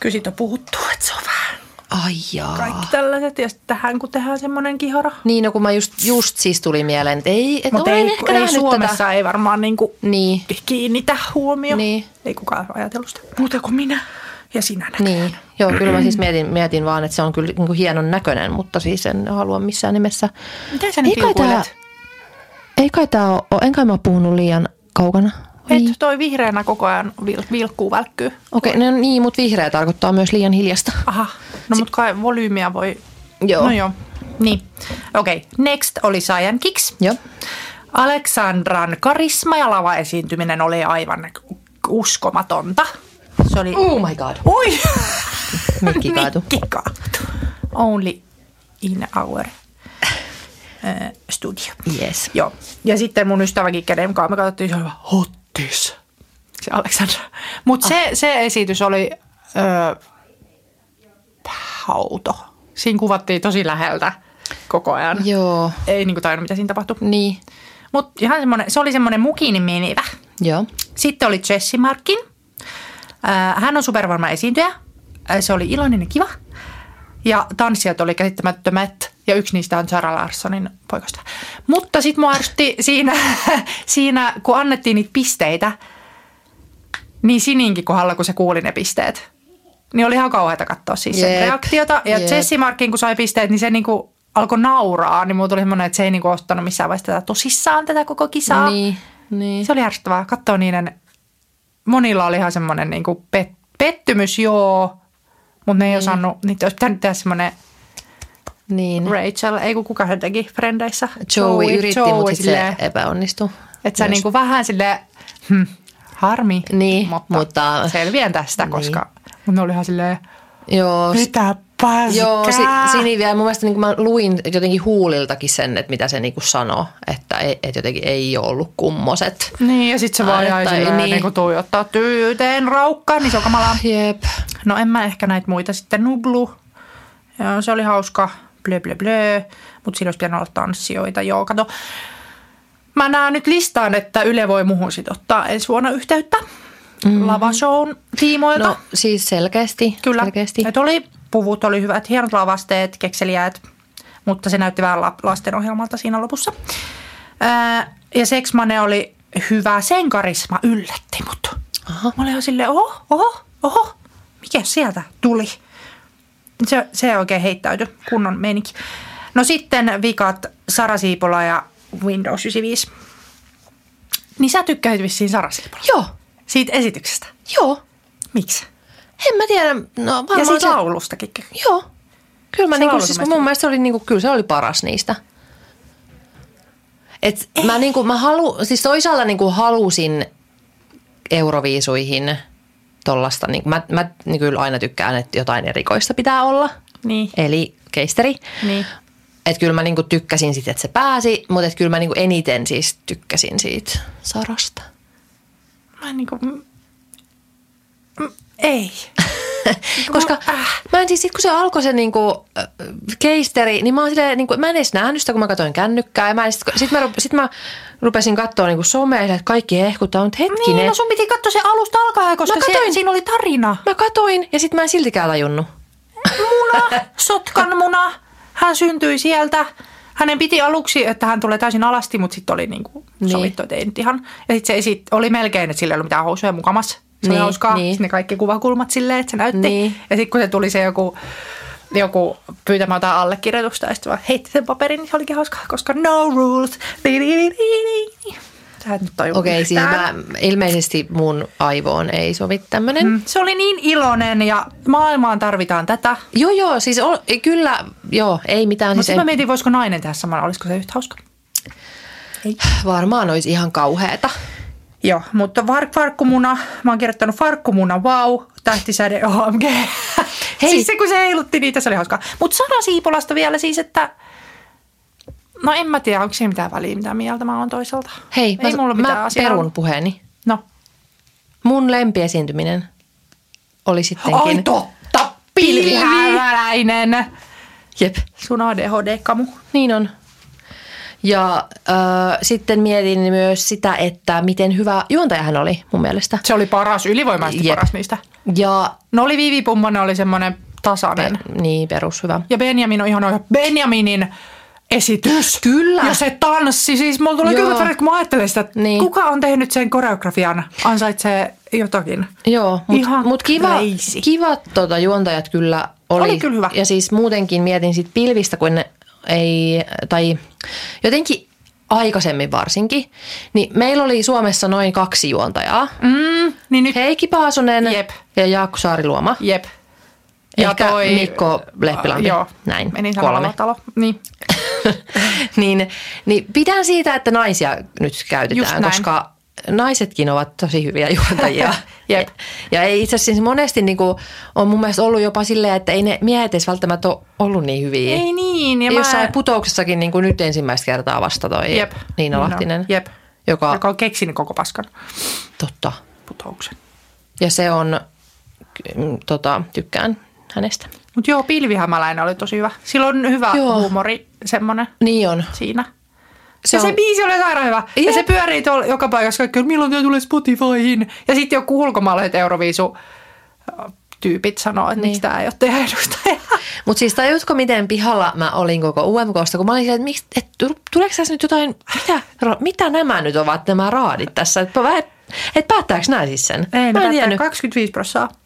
Kysyt on puhuttu, että se on vähän ai jaa. kaikki tällaiset. Ja sitten tähän kun tehdään semmoinen kihara. Niin, no kun mä just, just siis tuli mieleen, että ei, että Mutta olen ei, ehkä ei Suomessa tätä. ei varmaan niinku Niin, kiinnitä huomio. Niin. Ei kukaan ajatellut sitä. Muuta kuin minä ja sinä näkään. niin. Joo, kyllä mä siis mietin, mietin vaan, että se on kyllä niin kuin hienon näköinen, mutta siis en halua missään nimessä. Miten sä nyt Ei kai tää, ei kai tää ole, en kai mä oon puhunut liian kaukana. Et Niin. toi vihreänä koko ajan vil, vilkkuu, välkkyy. Okei, okay, no niin, mutta vihreä tarkoittaa myös liian hiljasta. Aha, no mutta kai volyymiä voi... Joo. No joo, niin. Okei, okay. next oli Cyan Kicks. Joo. Aleksandran karisma ja lavaesiintyminen oli aivan uskomatonta. Se oli... Oh my god. Ui! Mikki kaatu. Mikki kaatu. Only in our äh, studio. Yes. Joo. Ja sitten mun ystäväkin, kenen kanssa me katsottiin, se oli vaan hottis. Se Aleksandra. Mutta se, se esitys oli ö, hauto. Siinä kuvattiin tosi läheltä koko ajan. Joo. Ei niinku tajunnut, mitä siinä tapahtui. Niin. Mutta ihan semmoinen, se oli semmoinen mukini menivä. Joo. Sitten oli Jessi Markin. Äh, Hän on supervarma esiintyjä. Äh, Se oli iloinen ja kiva. Ja tanssijat oli käsittämättömät. Ja yksi niistä on Sara Larssonin poikasta. Mutta sitten mua ärsytti siinä, siinä, kun annettiin niitä pisteitä, niin Sininkin kohdalla, kun se kuuli ne pisteet. Niin oli ihan kauheata katsoa siis sen Jep, reaktiota. Ja jep. Jessi Markin, kun sai pisteet, niin se niinku alkoi nauraa. Niin mulla tuli semmoinen, että se ei niinku ottanut missään vaiheessa tätä tosissaan tätä koko kisaa. Niin. niin. Se oli ärsyttävää katsoa niiden, monilla oli ihan semmoinen niin kuin pet, pettymys, joo, mutta ne ei osannut, niitä olisi pitänyt tehdä semmoinen niin. Rachel, ei kun kuka se teki Frendeissä? Joey, yritti, Joey mutta se epäonnistui. Että sä Myös. niin kuin vähän sille hm, harmi, Niin, mutta, mutta- selviän tästä, Niin. koska mutta ne oli ihan silleen, Joo, mitä paskaa. Joo, si, Sini vielä mun mielestä niin mä luin jotenkin huuliltakin sen, että mitä se niin sanoi, että ei, että jotenkin ei ole ollut kummoset. Niin, ja sitten se vaan jäi silleen, niin. niin. tuijottaa tyyteen raukkaan, niin se on kamalaa. Jep. No en mä ehkä näitä muita sitten nublu. Ja se oli hauska, blö blö blö, mutta siinä olisi pitänyt olla tanssijoita. Joo, kato. Mä näen nyt listaan, että Yle voi muhun sit ottaa ensi vuonna yhteyttä mm-hmm. lavashown tiimoilta. No siis selkeästi. Kyllä. Selkeästi. Et oli, puvut oli hyvät, hienot lavasteet, kekseliäät, mutta se näytti vähän la- lastenohjelmalta siinä lopussa. Ää, ja Sexmane oli hyvä, sen karisma yllätti mut. Aha. Mä olin ihan silleen, oho, oho, oho, mikä sieltä tuli? Se, se oikein heittäytyi, kunnon meininki. No sitten vikat Sara Siipola ja Windows 95. Niin sä tykkäsit vissiin Sara Siipola Joo, siitä esityksestä. joo. Miksi? En mä tiedä. No, varmaan Ja siitä se, laulustakin. Joo. Kyllä mä Se niinku, siis mun mielestä se oli niinku, kyllä se oli paras niistä. Et mä niinku, mä halu, siis toisaalta niinku halusin Euroviisuihin tollasta, niinku, mä, mä niin kyllä aina tykkään, että jotain erikoista pitää olla. Niin. Eli keisteri. Niin. Että kyllä mä niinku tykkäsin siitä, että se pääsi, mutta kyllä mä niinku eniten siis tykkäsin siitä Sarasta. Mä en niinku... Ei. Koska äh. mä en siis, sit kun se alkoi se niinku, äh, keisteri, niin mä oon silleen, niinku, mä en edes nähnyt sitä, kun mä katsoin kännykkää. Ja mä, sit, sit, mä, sit mä rupesin katsoa niinku somea, että kaikki hehkuttaa, mutta hetkinen. Niin, no sun piti katsoa se alusta alkaen, koska Mä se, katoin. siinä oli tarina. Mä katoin ja sitten mä en siltikään tajunnut. Muna, sotkan muna. Hän syntyi sieltä. Hänen piti aluksi, että hän tulee täysin alasti, mutta sitten oli niinku Niin. sovittu, että ei nyt ihan. Ja sitten se esit, oli melkein, että sillä ei ollut mitään housuja mukamas. Se oli Niin, hauskaa. niin. Ne kaikki kuvakulmat silleen, että se näytti. Niin. Ja sitten kun se tuli se joku, joku pyytämään jotain allekirjoitusta ja sitten vaan heitti sen paperin, niin se olikin hauskaa, koska no rules. Se Sä et nyt tajua Okei, siis yhtään. mä, ilmeisesti mun aivoon ei sovi tämmönen. Mm, Se oli niin iloinen ja maailmaan tarvitaan tätä. Joo, joo, siis on, kyllä, joo, ei mitään. Mutta Siis mä ei, mietin, voisiko nainen tehdä samalla, olisiko se yhtä hauska. varmaan olisi ihan kauheeta. Joo, mutta var- farkkumuna, mä oon kirjoittanut farkkumuna, wow, tähtisäde, OMG. Hei. Siis se, kun se heilutti niitä, se oli hauskaa. Mutta Sara Siipolasta vielä siis, että no en mä tiedä, onko siinä mitään väliä, mitä mieltä mä oon toisaalta. Hei, Ei mä, mulla mä asiaa. perun puheeni. No. Mun lempiesiintyminen oli sittenkin... Ai totta, pilvihämäläinen. Jep, Sun ADHD-kamu. niin on. Ja äh, sitten mietin myös sitä, että miten hyvä juontaja hän oli mun mielestä. Se oli paras, ylivoimaisesti Jep. paras niistä. Ja No oli Vivi Pummonen oli semmoinen tasainen. pe- niin, perus hyvä. Ja Benjamin on ihan oikein. Benjaminin esitys. Kyllä. Ja se tanssi. Siis mulla tuli Joo. kylmät värit, kun mä ajattelin sitä, että Niin. kuka on tehnyt sen koreografian, ansaitsee jotakin. Joo, mutta mut kiva, crazy. kivat tota, juontajat kyllä oli. Oli kyllä hyvä. Ja siis muutenkin mietin sit pilvistä, kun ne ei, tai jotenkin aikaisemmin varsinkin, niin meillä oli Suomessa noin kaksi juontajaa. Mm, niin nyt, Heikki Paasonen Jep. ja Jaakko Saariluoma. jep. Ehkä Mikko Lehpilampi. Joo, Näin, Menin kolme. talo. Niin. niin, niin pidän siitä, että naisia nyt käytetään, koska naisetkin ovat tosi hyviä juontajia. Jep. Ja ei itse asiassa monesti niin kuin, on mun mielestä ollut jopa silleen, että ei ne miehet edes välttämättä ole ollut niin hyviä. Ei niin. Ja Ja mä, Jossain putouksessakin niin kuin nyt ensimmäistä kertaa vasta toi Jep. Niina Niin. Lahtinen. Jep. Joka, joka on keksinyt koko paskan totta. putouksen. Ja se on, mm, tota, tykkään hänestä. Mutta joo, Pilvihämäläinen oli tosi hyvä. Sillä on hyvä Joo. huumori semmoinen Niin on. siinä. Se Se, ja on- se biisi oli sairaan hyvä. Ja Jep. se pyörii tuolla joka paikassa kaikki, milloin tämä tulee Spotifyhin. Ja sitten joku ulkomaalaiset Euroviisu äh, tyypit sanoo, että niin. miksi tämä ei ole teidän edustaja. Mutta siis tajutko, miten pihalla mä olin koko UMKsta, kun mä olin siellä, että, miksi, et, tu- tuleeko tässä nyt jotain, mitä, mitä nämä nyt ovat nämä raadit tässä? Että et, et päättääkö nämä siis sen? Ei, mä en tiennyt. 25 prosenttia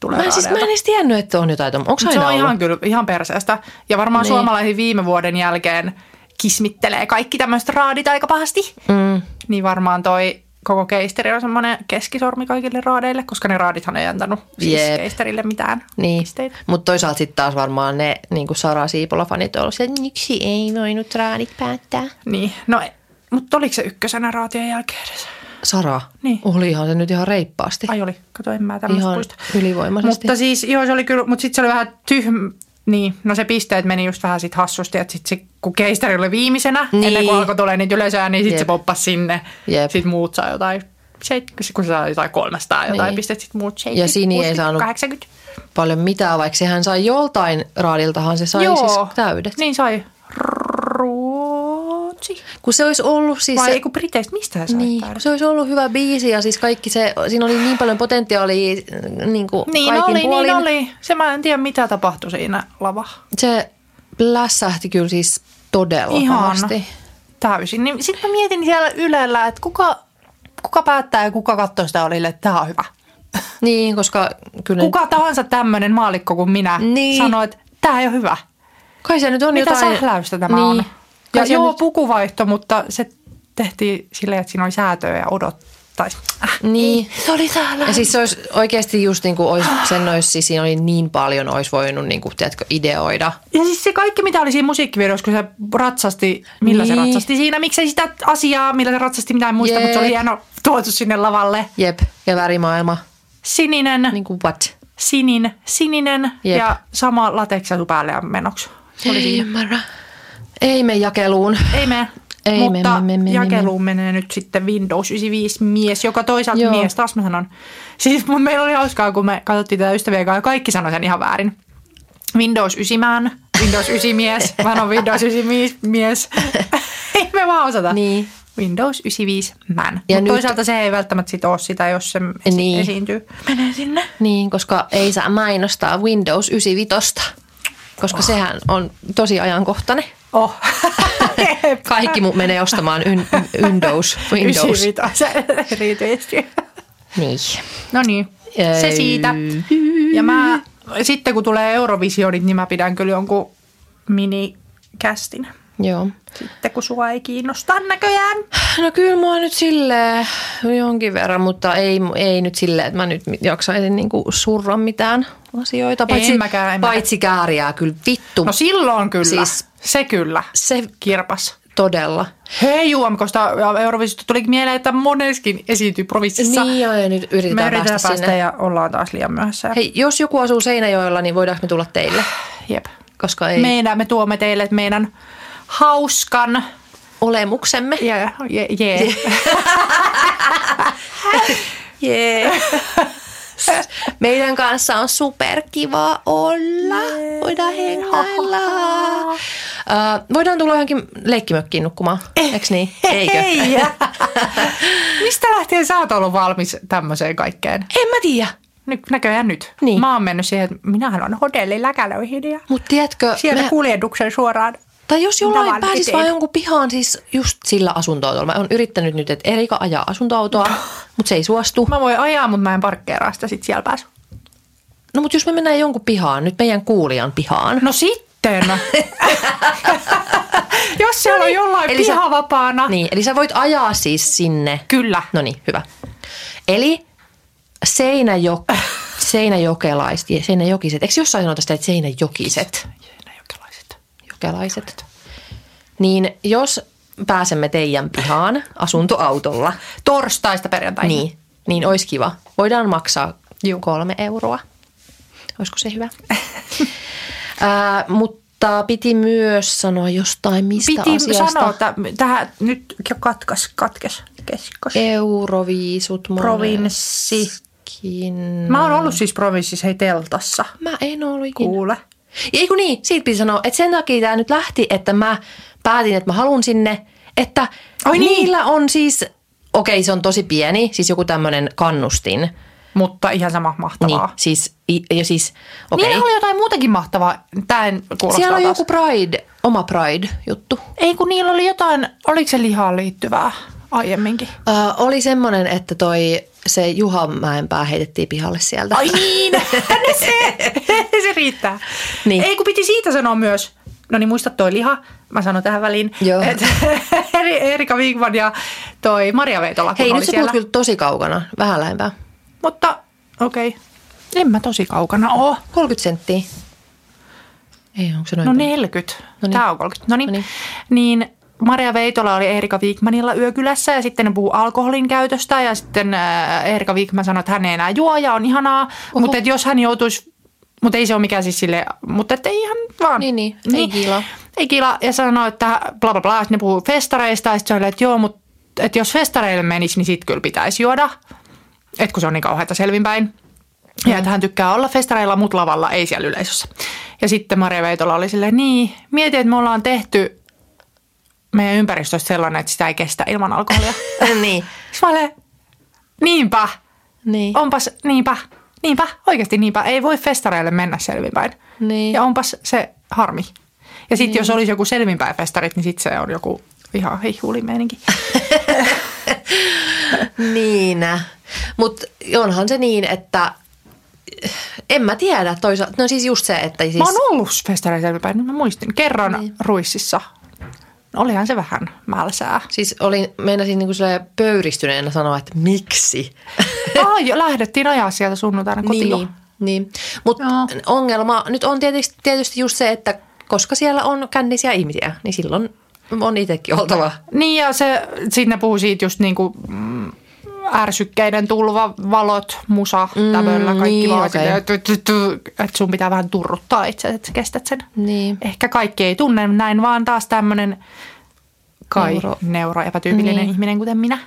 tulee Mä en, siis, mä en edes tiennyt, että on jotain. Onko aina Se on ollut? ihan, kyllä, ihan perseestä. Ja varmaan Niin. suomalaiset viime vuoden jälkeen kismittelee kaikki tämmöiset raadit aika pahasti. Mm, Niin varmaan toi koko keisteri on semmoinen keskisormi kaikille raadeille, koska ne raadithan ei antanut siis Jep. keisterille mitään niin. pisteitä. Mutta toisaalta sitten taas varmaan ne niin kuin Sara Siipola-fanit on ollut, että miksi ei voinut raadit päättää? Niin, no mutta oliko se ykkösenä raatien jälkeen edes? Sara, Niin. olihan se nyt ihan reippaasti. Ai oli, kato en mä tämmöistä ihan muista. ylivoimaisesti. Mutta siis, joo se oli kyllä, mutta sitten se oli vähän tyhm, niin, no se pisteet meni just vähän sit hassusti, että sit se, kun keisteri oli viimeisenä, Niin. ennen kuin alkoi tulee niitä yleisöä, niin sitten se poppasi sinne. Jep. Sitten muut saa jotain, kun se saa jotain 300 jotain Niin. pistettä, sitten muut 70, Ja Sini ei 60, saanut 80. Paljon mitään, vaikka sehän sai joltain raadiltahan se sai siis täydet. Niin sai. Ruotsi. Kun se olisi ollut siis... Vai se, ei kun Briteistä, mistä sai niin, kun se olisi ollut hyvä biisi ja siis kaikki se, siinä oli niin paljon potentiaalia äh, niin kuin Niin kaikin oli, puolin. niin oli. Se mä en tiedä, mitä tapahtui siinä lava. Se lässähti kyllä siis todella Ihan pahasti. täysin. Niin sitten mä mietin siellä Ylellä, että kuka, kuka päättää ja kuka katsoo sitä olille, että tämä on hyvä. Niin, koska kyllä Kuka tahansa tämmöinen maalikko kuin minä Niin. sanoo, että tämä ei ole hyvä. kai se nyt on Mitä jotain... sähläystä tämä niin. on? Ja joo, nyt, pukuvaihto, mutta se tehtiin silleen, että siinä oli säätöä ja odottaisi. Äh, niin. se oli täällä. Ja siis se olisi oikeasti just niin kuin olisi, sen olisi, siis siinä oli niin paljon, olisi voinut niin kuin, tiedätkö, ideoida. Ja siis se kaikki, mitä oli siinä musiikkivideossa, kun se ratsasti, millä niin. se ratsasti siinä, miksei sitä asiaa, millä se ratsasti, mitä en muista, Jep. mutta se oli hieno tuotu sinne lavalle. Jep, ja värimaailma. Sininen, Niin kuin what? sinin, sininen Jep. ja sama lateksesu päälle ja menoksi. Se oli Ei siinä. ymmärrä. Ei me jakeluun. Ei mene. Ei mutta mene, mene, mene, jakeluun menee nyt sitten Windows 95 mies, joka toisaalta Joo. mies, taas mä sanon. Siis mun, meillä oli hauskaa, kun me katsottiin tätä ystävien kanssa ja kaikki sanoi sen ihan väärin. Windows 9 man, Windows 9 mies, mä sanon Windows 95 mies. ei me vaan osata. Niin. Windows 95 man. Ja Mutta nyt- toisaalta se ei välttämättä sit ole sitä, jos se esi- Niin. esiintyy. Menee sinne. Niin, koska ei saa mainostaa Windows 95, koska oh. sehän on tosi ajankohtainen. Oh. Kaikki mu- menee ostamaan yn, Windows. Windows. 95 erityisesti. Niin. No niin, se siitä. Ja mä, sitten kun tulee Eurovisionit, niin mä pidän kyllä jonkun minikästin. Joo. Sitten kun sua ei kiinnosta näköjään. No kyllä mua nyt silleen jonkin verran, mutta ei, ei nyt silleen, että mä nyt jaksaisin niinku surra mitään asioita. Paitsi, En mäkään, en mäkään. paitsi kääriää kyllä vittu. No silloin kyllä. Siis- se kyllä. se Kirpas. todella. Hei Juomkosta Euroviisusta tuli mieleen, että moneskin esiintyy provississa. Niin joo, ja nyt yritetään, Me yritetään päästä, päästä sinne. ja ollaan taas liian myöhässä. Hei, jos joku asuu Seinäjoella, niin voidaanko me tulla teille? Jep. Koska ei Meidän, me tuomme teille meidän hauskan. olemuksemme. Yeah, yeah, yeah. Jee. Meidän kanssa on superkiva olla. Voidaan hengailla. Uh, voidaan tulla johonkin leikkimökkiin nukkumaan, eikö niin? Eikö? Ei. Mistä lähtien sä oot ollut valmis tämmöiseen kaikkeen? En mä tiedä. Nyt, näköjään nyt. Niin. Mä oon mennyt siihen, että minähän on hotelli läkälöihin ja Mutta tiedätkö, sieltä me- kuljetuksen suoraan. Tai jos jollain pääsis vaan jonkun pihaan siis just sillä asuntoautolla. Mä oon yrittänyt nyt, että Erika ajaa asuntoautoa, mutta se ei suostu. Mä voin ajaa, mutta mä en parkkeeraa sitä sit siellä päässä. No mutta jos me mennään jonkun pihaan, nyt meidän kuulijan pihaan. No sitten. Jos siellä on jollain Eli sä- piha vapaana. Niin, eli sä voit ajaa siis sinne. Kyllä. No niin, hyvä. Eli Seinäjok, Seinäjokelaiset, Seinäjokiset. Eikö jossain sanota sitä, että Seinäjokiset, Jokelaiset? Niin jos pääsemme teidän pihaan asuntoautolla, Torstaista perjantaihin. niin, niin olisi kiva. Voidaan maksaa Juu. kolme euroa. Olisiko se hyvä? Ää, mutta piti myös sanoa jostain mistä Piti asiasta. sanoa, että tähän nyt katkas, katkes, keskos. Euroviisut Provinssi. monessakin. Mä oon ollut siis provinssissa hei teltassa. Mä en ollut ikinä. Kuule. Ei kun niin, siitä piti sanoa, että sen takia tämä nyt lähti, että mä päätin, että mä haluan sinne, että Ai niin. niillä on siis, okei se on tosi pieni, siis joku tämmöinen kannustin. Mutta ihan sama mahtavaa. Niin, siis, ja siis, okei. Niillä oli jotain muutakin mahtavaa. Kuulostaa Siellä on taas. joku Pride, oma Pride-juttu. Ei kun niillä oli jotain, oliko se lihaan liittyvää aiemminkin? Ö, oli semmoinen, että toi se Juha Mäenpää heitettiin pihalle sieltä. Ai niin, se, se riittää. Niin. Ei kun piti siitä sanoa myös, no niin muista toi liha, mä sanon tähän väliin, Joo. että Eri- Erika Wigman ja toi Maria Veitola, Hei, nyt sä siellä. kyllä tosi kaukana, vähän lähempää. Mutta okei, okay. en mä tosi kaukana oo. 30 senttiä. Ei, onko se noin No paljon? 40. No niin. Tämä on 30. No niin. No niin. niin Maria Veitola oli Erika Wigmanilla yökylässä ja sitten ne puhuu alkoholin käytöstä ja sitten äh, Erika Wigman sanoi, että hän ei enää juo ja on ihanaa, Oho. mutta että jos hän joutuisi, mutta ei se ole mikään siis sille, mutta että ei ihan vaan. Niin, niin. Ei kiilaa. Ei kiila ja sanoi, että bla bla bla, sitten ne puhuu festareista ja sitten se oli, että joo, mutta että jos festareille menisi, niin sitten kyllä pitäisi juoda, että kun se on niin kauheata selvinpäin. Ja että hän tykkää olla festareilla, mutta lavalla, ei siellä yleisössä. Ja sitten Maria Veitola oli silleen, niin, mieti, että me ollaan tehty meidän ympäristöstä sellainen, että sitä ei kestä ilman alkoholia. niin. Sitten mä olin, niinpä, Niin. onpas, niinpä, niinpä, oikeasti niinpä. Ei voi festareille mennä selvinpäin. Niin. Ja onpas se harmi. Ja sitten jos olisi joku selvinpäin festarit, niin sitten se on joku ihan hihulimeininki. Niin. Mutta onhan se niin, että en mä tiedä toisaalta. No siis just se, että siis... Mä oon ollut festareilla selvinpäin, niin mä muistin. Kerran Niin. niin. Ruississa. No, olihan se vähän mälsää. Siis olin, meinasin niinku silleen pöyristyneenä sanoa, että miksi. Ai, jo, lähdettiin ajaa sieltä sunnuntaina kotiin. niin, niin. Mutta Joo. ongelma nyt on tietysti, tietysti just se, että koska siellä on kännisiä ihmisiä, niin silloin on itsekin oltava. Niin ja se, sitten ne puhuu siitä just niinku mm, ärsykkeiden tulva, valot, musa, Mm, tävöllä, kaikki niin, vaan silleen, että sun pitää vähän turruttaa itse, että sä kestät sen. Niin. Ehkä kaikki ei tunne näin, vaan taas tämmöinen kai Neuro. neuro, neuro epätyypillinen Niin. ihminen kuten minä.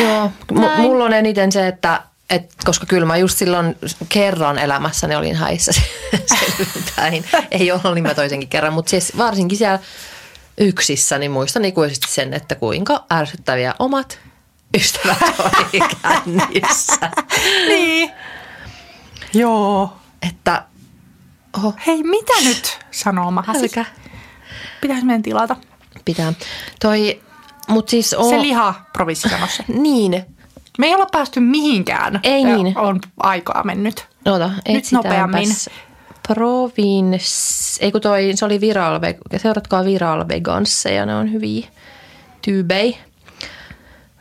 Joo, m- mulla on eniten se, että et, koska kyllä mä just silloin kerran elämässäni olin häissä selvinpäin. Ei ollut niin mä toisenkin kerran, mutta siis varsinkin siellä yksissä, niin muistan ikuisesti sen, että kuinka ärsyttäviä omat ystävät oli kännissä. Niin. Joo. Että, oho, Hei, mitä nyt? Sanoo Mahasi. älkä Pitäisi meidän tilata. pitää. Toi, mut siis on, Se liha provinssisanossa. niin, Me ei olla päästy mihinkään. Ei niin. On aikaa mennyt. Ota, Nyt nopeammin. Provins, ei kun toi, se oli Viral, seuratkaa Viral Vegansseja, ne on hyviä tyybei.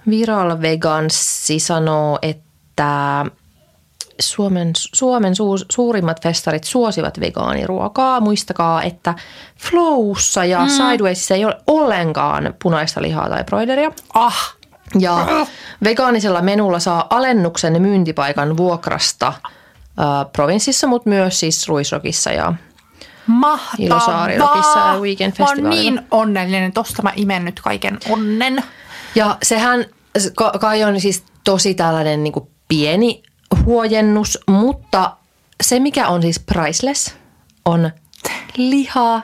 Viral Veganssi sanoo, että Suomen, Suomen su, suurimmat festarit suosivat vegaaniruokaa. Muistakaa, että Flowssa ja mm. Sidewaysissa ei ole ollenkaan punaista lihaa tai broideria. Ah, Ja vegaanisella menulla saa alennuksen myyntipaikan vuokrasta äh, provinssissa, mutta myös siis Ruisrokissa ja mahtavaa. Ilosaarirokissa ja Weekend Mä oon Festivalilla. niin onnellinen. Tosta mä imen nyt kaiken onnen. Ja sehän ka- kai on siis tosi tällainen niin kuin pieni huojennus, mutta se mikä on siis priceless on liha,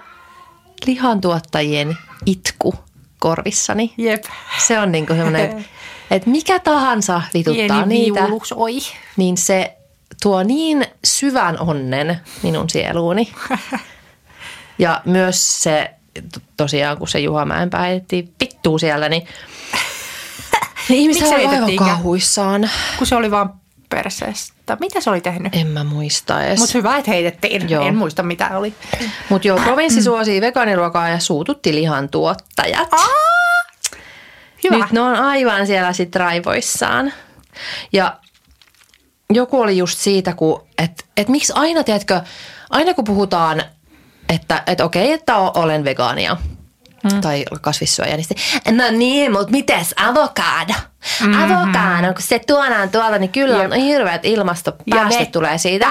lihantuottajien itku korvissani. Jep. Se on niin kuin semmoinen, että mikä tahansa vituttaa Pieni niitä, oi. niin se tuo niin syvän onnen minun sieluuni. Ja myös se, tosiaan kun se Juha Mäenpää heitettiin vittuu siellä, niin, niin ihmiset Miksi oli aivan kauhuissaan. Kun se oli vaan perseestä. Mitä se oli tehnyt? En mä muista edes. Mutta hyvä, että heitettiin. Joo. En muista, mitä oli. Mutta joo, provinssi suosii vegaaniruokaa ja suututti lihan tuottajat. Hyvä. Nyt ne on aivan siellä sit raivoissaan. Ja joku oli just siitä, että et miksi aina, tiedätkö, aina kun puhutaan, että et okei, että olen vegaania mm. tai kasvissyöjä, niin no niin, mutta mites avokado? Mm-hmm. Avokado, kun se tuodaan tuolta, niin kyllä on hirveät ilmastopäästöt tulee siitä.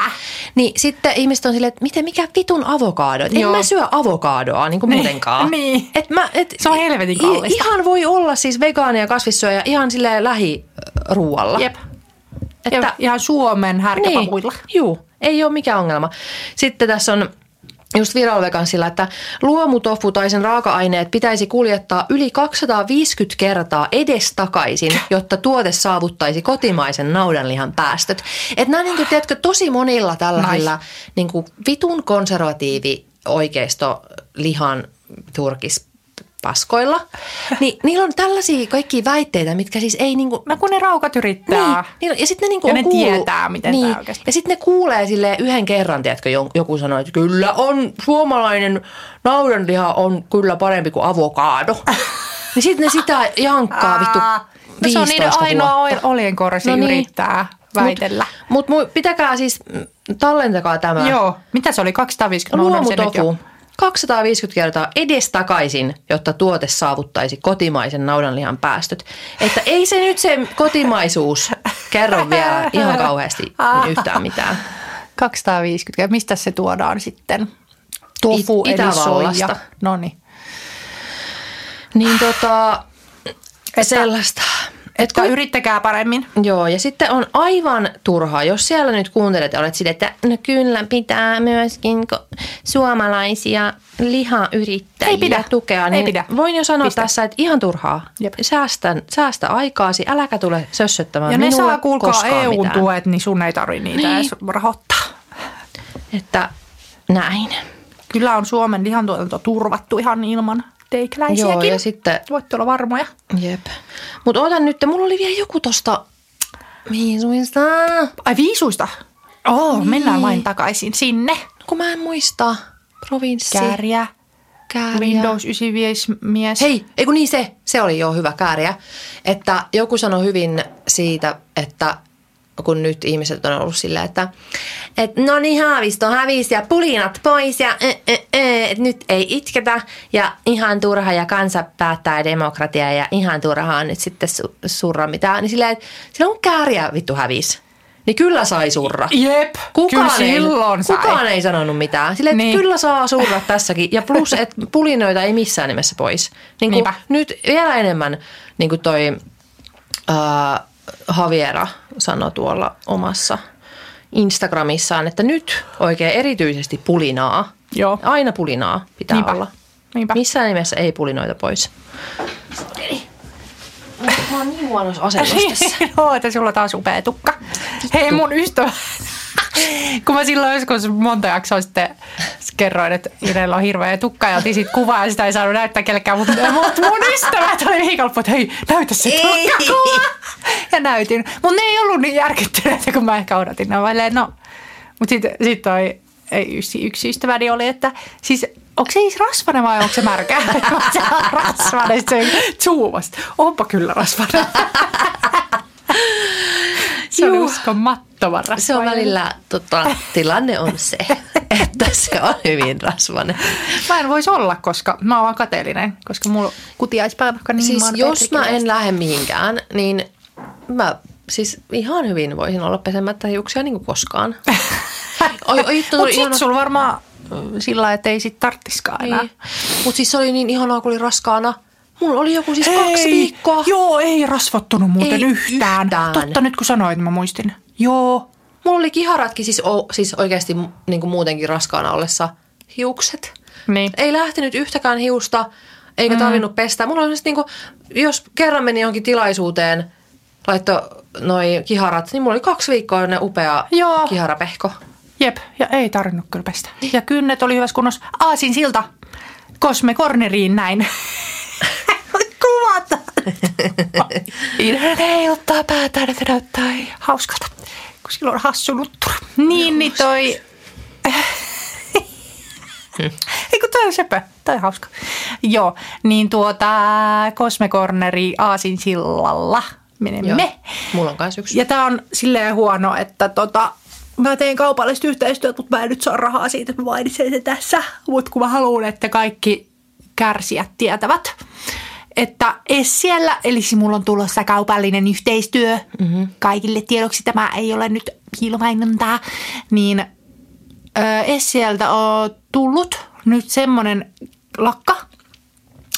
Niin sitten ihmiset on silleen, että miten, mikä vitun avokado? En Joo. mä syö avokadoa niin kuin Niin, muutenkaan. niin. Et mä, et, Se on helvetin kallista. Ihan voi olla siis vegaania kasvissyöjä ihan silleen lähiruualla. Jep. Että, Että, ihan Suomen härkäpavuilla. niin, juu, ei ole mikään ongelma. Sitten tässä on just Viral Vegansilla, että luomutofu tai sen raaka-aineet pitäisi kuljettaa yli 250 kertaa edestakaisin, jotta tuote saavuttaisi kotimaisen naudanlihan päästöt. Että nämä, niin kuin, tiedätkö, tosi monilla tällaisilla Nice. niin kuin vitun konservatiivi oikeisto lihan turkis paskoilla, niin niillä on tällaisia kaikkia väitteitä, mitkä siis ei niinku, No kun ne raukat yrittää. niin, ja sitten ne, niinku Ja on ne kuullut, tietää, miten niin, tää oikeasti- Ja sitten ne kuulee sille yhden kerran, tiedätkö, joku sanoo, että kyllä on, suomalainen naudanliha on kyllä parempi kuin avokaado. niin sitten ne sitä jankkaa vittu no se on niiden 15 ainoa vuotta. olienkorsi No niin. yrittää väitellä. Mutta mut, pitäkää siis, mm, tallentakaa tämä. Joo. Mitä se oli? 250? Mä unohdin sen nyt jo. Luomutofu. 250 kertaa edestakaisin, jotta tuote saavuttaisi kotimaisen naudanlihan päästöt. Että ei se nyt se kotimaisuus kerro vielä ihan kauheasti yhtään mitään. 250. Mistä se tuodaan sitten? Tofu It- eli soija. No niin. Niin tota, sellaista. Että yrittäkää paremmin. Joo, ja sitten on aivan turhaa, jos siellä nyt kuuntelet ja olet sille, että no kyllä pitää myöskin suomalaisia lihayrittäjiä Ei pidä. tukea. Ei Niin pidä. Voin jo sanoa Piste. tässä, että ihan turhaa. Jep. Säästä, säästä aikaasi, äläkä tule sössöttämään Ja ne saa kuulkaa. EU-tuet, niin sun ei tarvi niitä Niin. edes rahoittaa. Että näin. Kyllä on Suomen lihantuotanto turvattu ihan ilman teikäläisiäkin. Joo, ja sitten, Voitte olla varmoja. jep. Mutta otan nyt, mulla oli vielä joku tosta, mihin suista, Ai viisuista? Oo, niin. mennään vain takaisin sinne. kun mä en muista, provinssi. Kääriä, Kääriä. Windows 95 mies. Hei, ei kun niin se, se oli jo hyvä kääriä. Että joku sanoi hyvin siitä, että kun nyt ihmiset on ollut sillä, että et, no niin Haavisto hävisi ja pulinat pois ja ä, ä, ä, et nyt ei itketä ja ihan turha ja kansa päättää demokratia ja ihan turha on nyt sitten su, surra mitään. Niin sillä, että silloin kääriä vittu hävisi, niin kyllä sai surra. Jep, Kukaan, kyllä ei, silloin sai. kukaan ei sanonut mitään. Silleen, että Niin. kyllä saa surra tässäkin. Ja plus, että pulinoita ei missään nimessä pois. Niin kuin nyt vielä enemmän niin kuin toi äh, Javiera sanoi tuolla omassa Instagramissaan, että nyt oikein erityisesti pulinaa. Joo. Aina pulinaa pitää Niinpä. olla. Niinpä. Missään nimessä ei pulinoita pois. Mä oon niin huonossa asennossa tässä. Joo, että sulla taas upea tukka. Hei mun ystävä, kun mä silloin joskus monta jaksoa sitten kerroin, että Irellä on hirveä tukka ja otin siitä kuvaa ja sitä ei saanut näyttää kellekään, mutta mut mun ystävät oli viikonloppu, että hei, näytä se tukkakuva. Ja näytin. Mutta ne ei ollut niin järkyttyneitä kuin mä ehkä odotin. Silleen, no. Mutta sitten sit toi ei, yksi, yksi ystäväni oli, että siis onko se siis rasvainen vai onko se märkä? se on rasvainen, se zoomasi. Onpa kyllä rasvainen. se on Juu. Rasvainen. Se on välillä, tota, tilanne on se, että se on hyvin rasvainen. Mä en voisi olla, koska mä oon vaan kateellinen, koska mulla kutiaispäänakka niin Siis jos mä en lähde mihinkään, niin mä siis ihan hyvin voisin olla pesemättä hiuksia niin kuin koskaan. Oi, oi, Mutta sit sulla varmaan sillä lailla, että ei sit tarttiskaan enää. Niin. Mutta siis se oli niin ihanaa, kun oli raskaana. Mulla oli joku siis kaksi Ei, viikkoa. Joo, ei rasvattunut muuten Ei yhtään. yhtään. Totta nyt kun sanoit, mä muistin. Joo. Mulla oli kiharatkin siis, o, siis oikeasti niin kuin muutenkin raskaana ollessa hiukset. Niin. Ei lähtenyt yhtäkään hiusta, eikä Mm. tarvinnut pestä. Mulla oli niin kuin, jos kerran meni johonkin tilaisuuteen, laitto noi kiharat, niin mulla oli kaksi viikkoa ne upea Joo. kiharapehko. Jep, ja ei tarvinnut kyllä pestä. Ja kynnet oli hyvässä kunnossa. Aasin silta Cosme Corneriin näin. Ei ottaa päätään, että näyttää hauskalta, kun silloin on hassu nuttura. Niin, niin toi... Ei kun toi on sepä, toi on hauska. Joo, niin tuota Cosme Corneri Aasin sillalla menemme. Joo. Mulla on kanssa yksi. Ja tämä on silleen huono, että tota, mä teen kaupallista yhteistyötä, mutta mä en nyt saa rahaa siitä, että mä mainitsen sen tässä. Mutta kun mä haluan, että kaikki kärsijät tietävät, että es siellä, eli mulla on tulossa kaupallinen yhteistyö, mm-hmm. kaikille tiedoksi tämä ei ole nyt piilomainontaa, niin ö, es sieltä on tullut nyt semmoinen lakka,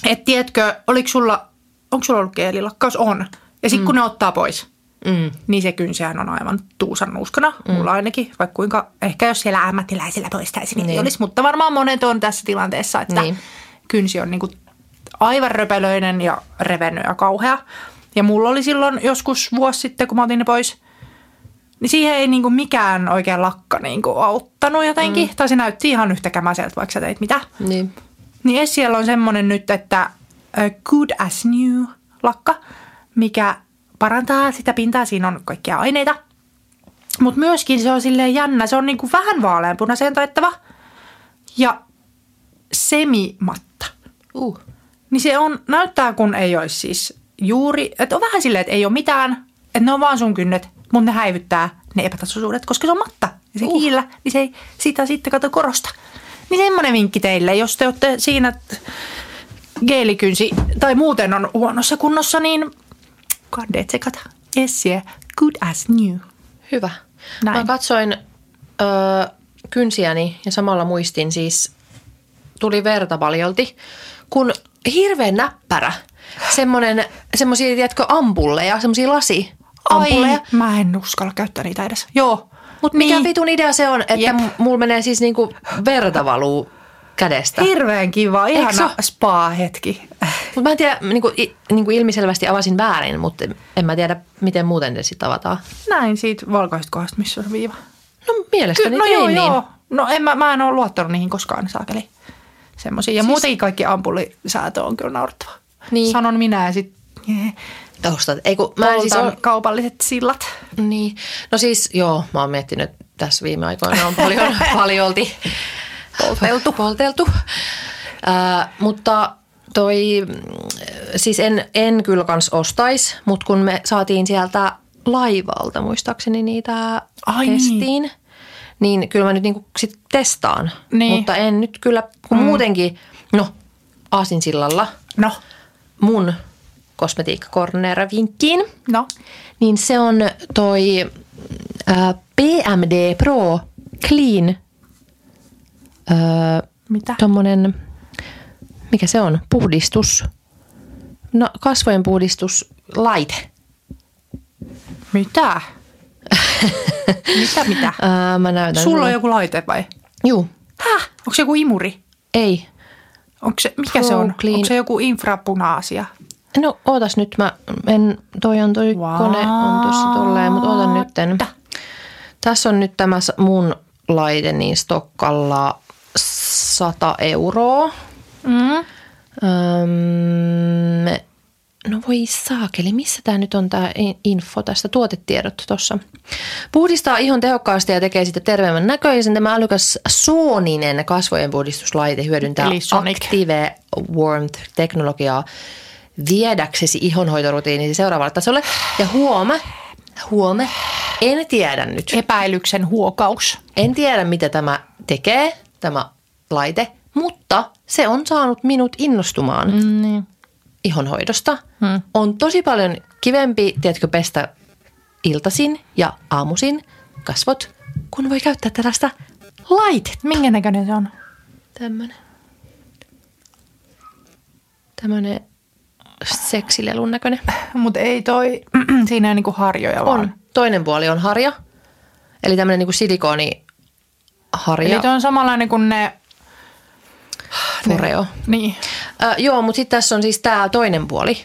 että tiedätkö, oliko sulla, onko sulla ollut geelilakkaus? On. Ja sitten mm. kun ne ottaa pois, Mm. niin se kynsihän on aivan tuusan nuuskana, mm. mulla ainakin, vaikka kuinka, ehkä jos siellä ammattilaisilla poistaisi, niin, niin. olisi, mutta varmaan monet on tässä tilanteessa, että niin. Kynsi on niin kuin aivan röpelöinen ja revennyt ja kauhea. Ja mulla oli silloin joskus vuosi sitten, kun mä otin ne pois, niin siihen ei niin kuin mikään oikein lakka niin kuin auttanut jotenkin. Mm. Tai se näytti ihan yhtä kämäseltä, vaikka sä teit mitä. Niin. Niin siellä on semmoinen nyt, että good as new lakka, mikä parantaa sitä pintaa. Siinä on kaikkia aineita. Mutta myöskin se on silleen jännä. Se on niinku vähän vaaleanpunaiseen taittava ja semimatta. Uh. Niin se on, näyttää kun ei olisi siis juuri, että on vähän silleen, että ei ole mitään, että ne on vaan sun kynnet, mutta ne häivyttää ne epätasaisuudet, koska se on matta. Ja se Uh. kiillä, niin se ei sitä sitten kato korosta. Niin semmoinen vinkki teille, jos te olette siinä geelikynsi tai muuten on huonossa kunnossa, niin kannattaa tsekata. Essiä good as new. Hyvä. Näin. Mä katsoin ö, kynsiäni ja samalla muistin siis, tuli verta paljolti, kun hirveän näppärä. Semmoinen, semmoisia, tiedätkö, ampulleja, semmoisia lasi ampulleja. Ai, mä en uskalla käyttää niitä edes. Joo. Mutta mikä niin. vitun idea se on, että Jep. mulla menee siis niinku verta valuu kädestä. Hirveän kiva, ihana spa-hetki. Mutta mä en tiedä, niinku, i, niinku ilmiselvästi avasin väärin, mutta en mä tiedä, miten muuten ne sitten avataan. Näin siitä valkoisesta kohdasta, missä on viiva. No mielestäni no tein joo, niin. joo. No en mä, mä en ole luottanut niihin koskaan saakeli. Semmoisia. Ja siis... muutenkin kaikki ampullisäätö on kyllä naurettava. Niin. Sanon minä ja sitten Ostat. Ei kun, mä en siis ole, kaupalliset sillat. Niin. No siis joo, mä oon miettinyt että tässä viime aikoina on paljon, paljolti polteltu. polteltu. Äh, mutta toi, siis en, en kyllä kans ostais, mutta kun me saatiin sieltä laivalta muistaakseni niitä Ai niin. testiin, niin. Niin kyllä mä nyt niinku sit testaan. Niin. Mutta en nyt kyllä, kun mm. muutenkin, no Aasinsillalla No, mun kosmetiikkakornera-vinkkiin – no. niin se on toi ää, PMD Pro Clean, ää, Mitä? tommonen, mikä se on, puhdistus, no kasvojen puhdistuslaite. Mitä? mitä, mitä? Ää, mä näytän Sulla on joku laite vai? Juu, Häh? Onko se joku imuri? ei. Onko se, mikä se Pro on? Clean. Onko se joku infrapunaasia? No ootas nyt, mä en, toi on toi What? kone on tuossa tolleen, mutta ootan nytten. Tässä on nyt tämä mun laite niin stokkalla 100 euroa. Mm. Öm, No voi saakeli, missä tämä nyt on tämä info tästä tuotetiedot tuossa. Puhdistaa ihon tehokkaasti ja tekee sitä terveemmän näköisen. Tämä älykäs sooninen kasvojen puhdistuslaite hyödyntää. Active Warmth-teknologiaa viedäksesi ihonhoitorutiinisi seuraavalle tasolle. Ja huoma, huome, en tiedä nyt. Epäilyksen huokaus. En tiedä, mitä tämä tekee, tämä laite, mutta se on saanut minut innostumaan Mm, niin. Ihonhoidosta. Hmm. On tosi paljon kivempi, tiedätkö, pestä iltasin ja aamusin kasvot, kun voi käyttää tällaista laitetta. Minkä näköinen se on? Tämmönen. Tämmönen seksilelun näköinen. Mutta ei toi, siinä ei niinku harjoja On. vaan. Toinen puoli on harja. Eli tämmönen niinku silikoni harja. Eli toi on samanlainen kuin ne... Foreo. Niin. Ö, joo, mutta sitten tässä on siis tämä toinen puoli.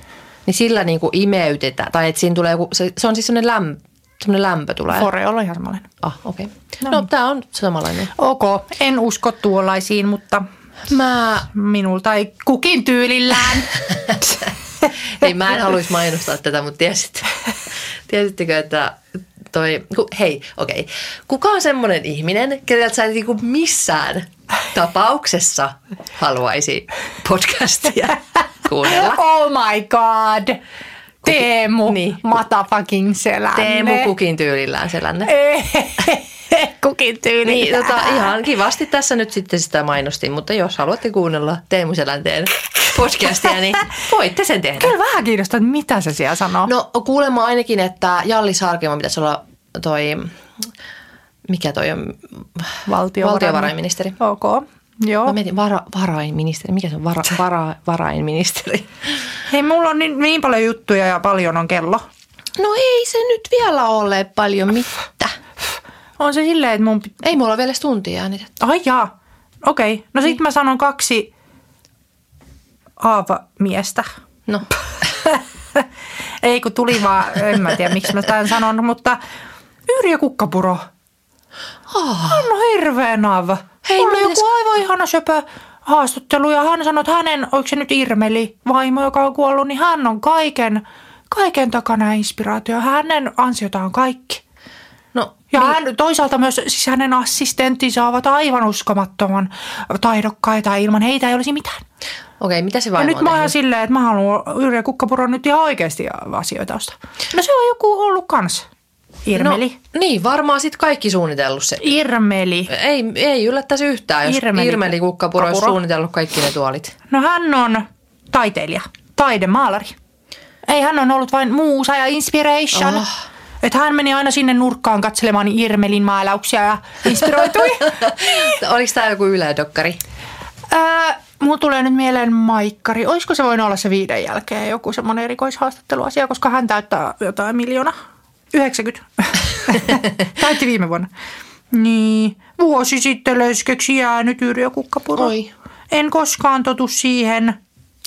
Niin sillä niinku imeytetään. Tai että siinä tulee joku, se, se on siis semmoinen lämpö, semmoinen lämpö tulee. Foreolla ihan samanlainen. ah, okei. Okay. No No, niin. tämä on samanlainen. Ok, en usko tuollaisiin, mutta Mä, minulta ei kukin tyylillään. ei, mä en haluaisi mainostaa tätä, mutta tiesit, tiesittekö, että toi, hei, okei. Okay. Kuka on semmoinen ihminen, keneltä sä et niinku missään tapauksessa haluaisi podcastia kuunnella? oh my god. Teemu, Niin. motherfucking selänne. Teemu kukin tyylillään selänne. kukin tyylillään. Niin, tota, ihan kivasti tässä nyt sitten sitä mainostin, mutta jos haluatte kuunnella Teemu Selänteen podcastia, niin voitte sen tehdä. Kyllä vähän kiinnostaa, että mitä se siellä sanoo. No kuulemma ainakin, että Jallis Harkimo pitäisi olla toi, mikä toi on, valtiovarainministeri. Ok, joo. Mä mietin, vara, varainministeri, mikä se on, vara, vara, varainministeri? Hei, mulla on niin, niin paljon juttuja ja paljon on kello. No ei se nyt vielä ole paljon mitään. On se silleen, että mun... pit- Ei mulla ole vielä tuntia äänitetty. Ai jaa, okei. Okay. No sit mä sanon kaksi aava-miestä. No, Ei kun tuli vaan, en mä tiedä miksi mä tämän sanon, mutta Yrjö Kukkapuro. Oh, Hän on hirveän aava. Hei, oli mä joku aivan ihana söpö haastattelu ja hän sanoi, että hänen, oliko se nyt Irmeli vaimo, joka on kuollut, niin hän on kaiken, kaiken takana inspiraatio. Hänen ansiotaan kaikki. no Ja niin. hän, toisaalta myös siis hänen assistenttinsa ovat aivan uskomattoman taidokkaita. Ilman heitä ei olisi mitään. okei, mitä se Ja vaimo nyt on mä oon silleen, että mä haluan Yrjö Kukkapuron nyt ihan oikeasti asioita ostaa. No se on joku ollut kans. Irmeli. No, niin, varmaan sitten kaikki suunnitellut se. Irmeli. Ei, ei yllättäisi yhtään, jos Irmeli Irmeli, Kukkapuro olisi suunnitellut kaikki ne tuolit. No hän on taiteilija, taidemaalari. Ei hän on ollut vain muusa ja inspiration. Oh. Oh. Että hän meni aina sinne nurkkaan katselemaan Irmelin maalauksia ja inspiroitui. Oliko tämä joku Yle-dokkari? öö, mulla tulee nyt mieleen Maikkari. Olisiko se voinut olla se viiden jälkeen joku semmoinen erikoishaastatteluasia, koska hän täyttää jotain miljoona. 90. Täytti viime vuonna. Niin, vuosi sitten leskeksi jäänyt Yrjö Kukkapuro. Oi. En koskaan totu siihen,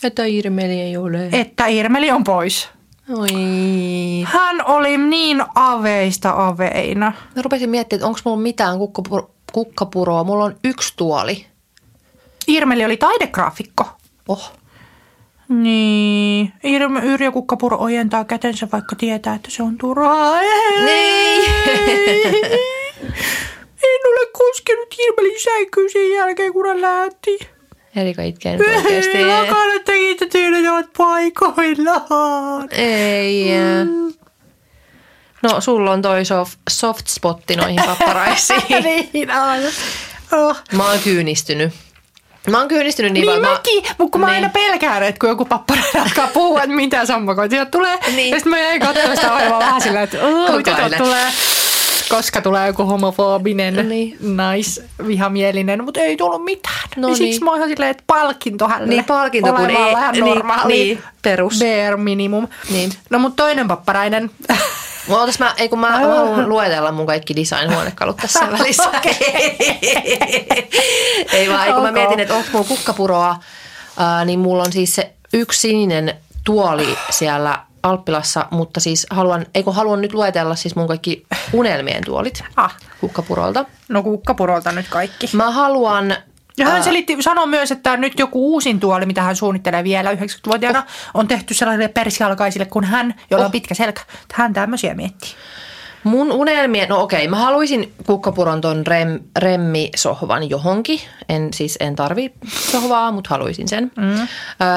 Että Irmeli ei ole. että Irmeli on pois. Oi. Hän oli niin aveista aveina. Mä rupesin miettimään, että onko mulla mitään kukkapuro- kukkapuroa. Mulla on yksi tuoli. Irmeli oli taidegraafikko. Oh. Niin. Yrjö Kukkapuro ojentaa kätensä, vaikka tietää, että se on turhaa. Niin. En ole koskenut Irmelin sänkyyn sen jälkeen, kun hän lähti. Erika itkee nyt oikeasti. Kannattakin, että tyydet ovat paikoillaan. Ei. No, sulla on toi soft, soft spotti noihin papparaisiin. niin on. Oh. Mä oon kyynistynyt. Mä oon kyynistynyt niin, Niin, paljon. mäkin, mutta kun mä Niin. aina pelkään, että kun joku papparainen alkaa puhua, että mitä sammakoita sieltä tulee. Niin. Ja sitten mä jäin katsomaan sitä ohjelmaa vähän sillä, että "Oo, Koko mitä tulee. Koska tulee joku homofobinen, Niin. naisvihamielinen, mutta ei tullut mitään. No niin siksi niin. mä oon ihan silleen, että palkinto hänelle. Niin, palkinto, kun Olemaan ei- vähän niin, normaali. niin, perus. Bare minimum. Niin. No mutta toinen papparainen. Mä, ootas, mä, ei kun mä, mä haluan luetella mun kaikki design-huonekalut tässä välissä. ei vaan, ei kun mä mietin, että onko mulla kukkapuroa, ää, niin mulla on siis se yksi sininen tuoli siellä Alppilassa, mutta siis haluan, ei kun haluan nyt luetella siis mun kaikki unelmien tuolit ah. kukkapurolta. No kukkapurolta nyt kaikki. Mä haluan Ja hän selitti, sanoi myös, että nyt joku uusin tuoli, mitä hän suunnittelee vielä 90-vuotiaana, on tehty sellaisille persialkaisille kuin hän, jolla on pitkä selkä. Hän tämmöisiä miettii. Mun unelmien, no okei, mä haluaisin kukkapuron ton rem, remmisohvan johonkin. En siis en tarvi sohvaa, mutta haluaisin sen. Mm.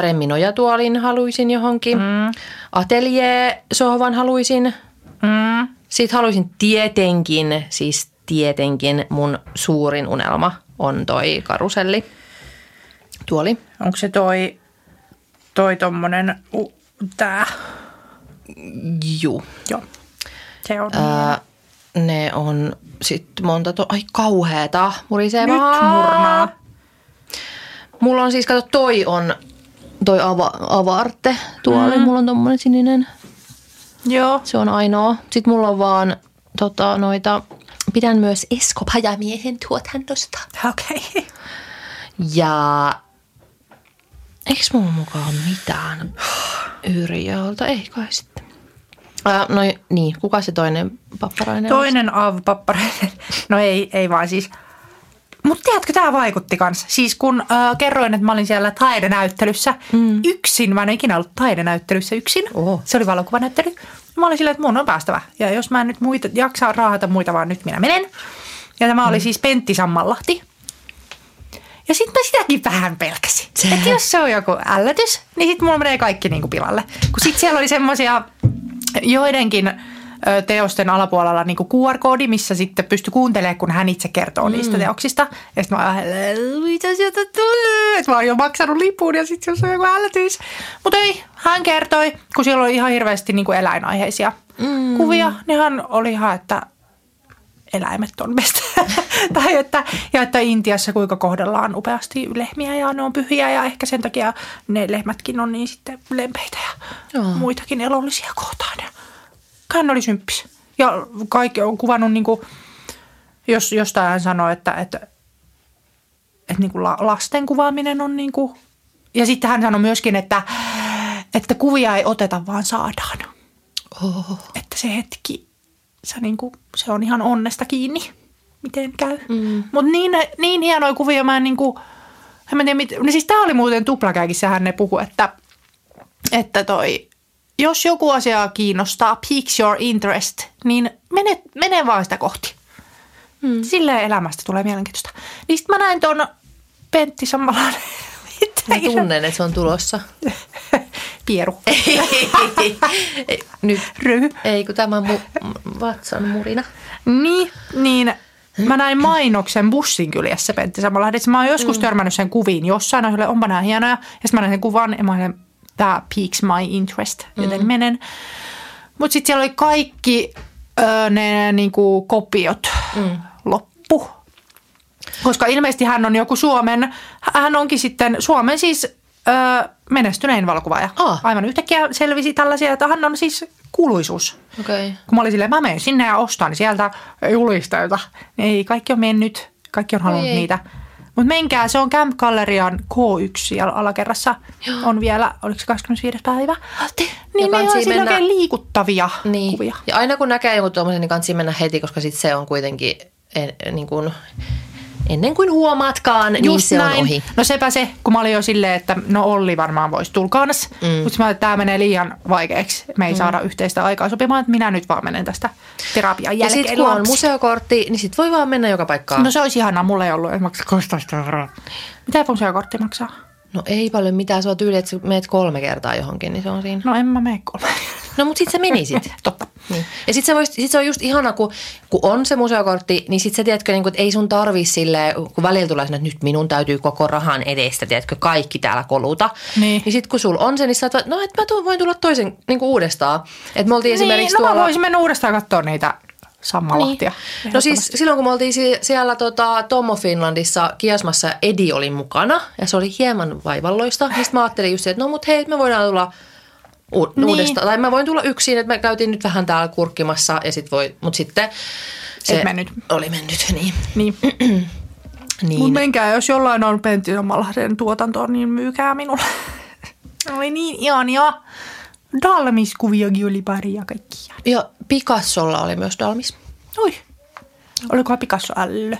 Remminojatuolin haluaisin johonkin. Mm. Atelier-sohvan haluaisin. Mm. Sitten haluaisin tietenkin, siis tietenkin mun suurin unelma on toi karuselli. Tuoli. Onko se toi, toi tommonen, uh, tää? Juu. Joo. Se on. Ää, ne on sitten monta, to- ai kauheeta, murisee Nyt murnaa. Mulla on siis, kato, toi on, toi ava, avarte tuoli, mm. mulla on tommonen sininen, Joo. se on ainoa. Sitten mulla on vaan tota, noita, pidän myös Esko Pajamiehen tuotantosta. Okei. Okay. Ja eikö mulla mukaan mitään Yrjöltä? Ei kai sitten. Ää, no niin, kuka se toinen papparainen? Toinen av-papparainen. No ei, ei vaan siis. Mutta tiedätkö, tämä vaikutti kanssa. Siis kun äh, kerroin, että mä olin siellä taidenäyttelyssä mm. yksin. Mä en ole ikinä ollut taidenäyttelyssä yksin. Oho. Se oli valokuvanäyttely. Mä olin silleen, että mun on päästävä. Ja jos mä en nyt muita, jaksaa raahata muita, vaan nyt minä menen. Ja tämä mm. oli siis Pentti Sammanlahti. Ja sitten mä sitäkin vähän pelkäsin. Että jos se on joku ällätys, niin sitten mulla menee kaikki niinku pilalle. Kun sitten siellä oli semmoisia joidenkin teosten alapuolella niinku QR-koodi, missä sitten pystyi kuuntelemaan, kun hän itse kertoo mm. niistä teoksista. Ja sitten mä mitä sieltä tulee? Että mä oon jo maksanut lipun ja sitten se on joku ällätys. Mutta ei, hän kertoi, kun siellä oli ihan hirveästi niinku eläinaiheisia mm. kuvia, niin hän oli ihan, että eläimet on best. tai että, ja että Intiassa kuinka kohdellaan upeasti lehmiä ja ne on pyhiä ja ehkä sen takia ne lehmätkin on niin sitten lempeitä ja Joo. muitakin elollisia kohtaan. Ja hän oli symppis. Ja kaikki on kuvannut, niin kuin, jos jostain hän sanoi, että, että, että niin kuin la- lasten kuvaaminen on niin kuin, ja sitten hän sanoi myöskin, että, että kuvia ei oteta, vaan saadaan. Oh. Että se hetki, se, niin kuin, se on ihan onnesta kiinni, miten käy. Mm. Mutta niin, niin hienoja kuvia, mä en niin kuin, en mä tiedä, mit, no siis tämä oli muuten tuplakäikissähän ne puhu, että, että toi, jos joku asia kiinnostaa, piques your interest, niin mene, mene vaan sitä kohti. Mm. Silleen elämästä tulee mielenkiintoista. Niin sitten mä näin tuon Pentti Sammalainen. Mä tunnen, että se on tulossa. Pieru. Ei, Nyt. Ryhy. Ei, kun tämä on mu- vatsan murina. Niin, niin mä näin mainoksen bussin kyljessä Pentti Sammalahdessa. Mä oon joskus mm. törmännyt sen kuviin jossain, on onpa nämä hienoja. Ja sitten mä näin sen kuvan ja mä olin, tämä piques my interest, joten mm. menen. Mutta sitten siellä oli kaikki ö, ne niinku, kopiot mm. loppu. Koska ilmeisesti hän on joku Suomen, hän onkin sitten Suomen siis ö, menestynein valokuvaaja. Ah. Aivan yhtäkkiä selvisi tällaisia, että hän on siis kuuluisuus. Okay. Kun mä olin silleen, mä menen sinne ja ostan sieltä julisteita. Ei, kaikki on mennyt. Kaikki on halunnut ei. niitä. Mutta menkää, se on Camp Gallerian K1 siellä alakerrassa. Joo. On vielä, oliko se 25. päivä? Niin Ja ne on kansi siinä mennä- oikein liikuttavia Niin. kuvia. Ja aina kun näkee joku tuommoisen, niin kannattaa mennä heti, koska sit se on kuitenkin en, niin kuin, ennen kuin huomaatkaan, niin Just se näin. on ohi. No sepä se, kun mä olin jo silleen, että no Olli varmaan voisi tulkaanas. Mm. Mutta mä tämä menee liian vaikeaksi. Me ei mm. saada yhteistä aikaa sopimaan, että minä nyt vaan menen tästä terapian Ja jälkeen sitten kun on museokortti, niin sit voi vaan mennä joka paikkaan. No se olisi ihanaa, mulla ei ollut, että maksaa 16 euroa. Mitä museokortti maksaa? No ei paljon mitään, se on tyyli, että sä meet kolme kertaa johonkin, niin se on siinä. No en mä mene kolme. No mutta sit sä menisit. Totta. Niin. Ja sit se, vois, sit se on just ihana, kun, kun on se museokortti, niin sit sä tiedätkö, niin kun, että ei sun tarvi silleen, kun välillä tulee sinne, että nyt minun täytyy koko rahan edestä, tiedätkö, kaikki täällä koluta. Niin. niin sit kun sul on se, niin sä oot, no että mä tuon, voin tulla toisen niin kuin uudestaan. Että me oltiin Niin, esimerkiksi no tuolla... mä voisin mennä uudestaan katsoa niitä sammalahtia. Niin. No siis silloin kun me oltiin si- siellä tota, Tommo Finlandissa kiasmassa Edi oli mukana ja se oli hieman vaivalloista. Niin mä ajattelin just, että no mut hei, me voidaan tulla u- Niin. uudestaan. Tai mä voin tulla yksin, että me käytiin nyt vähän täällä kurkkimassa ja sit voi, mut sitten se Et mennyt. oli mennyt, niin. Niin. niin. Mutta menkää, jos jollain on Pentti Sammalahden tuotantoa, niin myykää minulle. Oli niin ihania. Dalmiskuviakin oli pari ja kaikkia. Ja Picassolla oli myös Dalmis. Oi, olikohan Picasso ällö?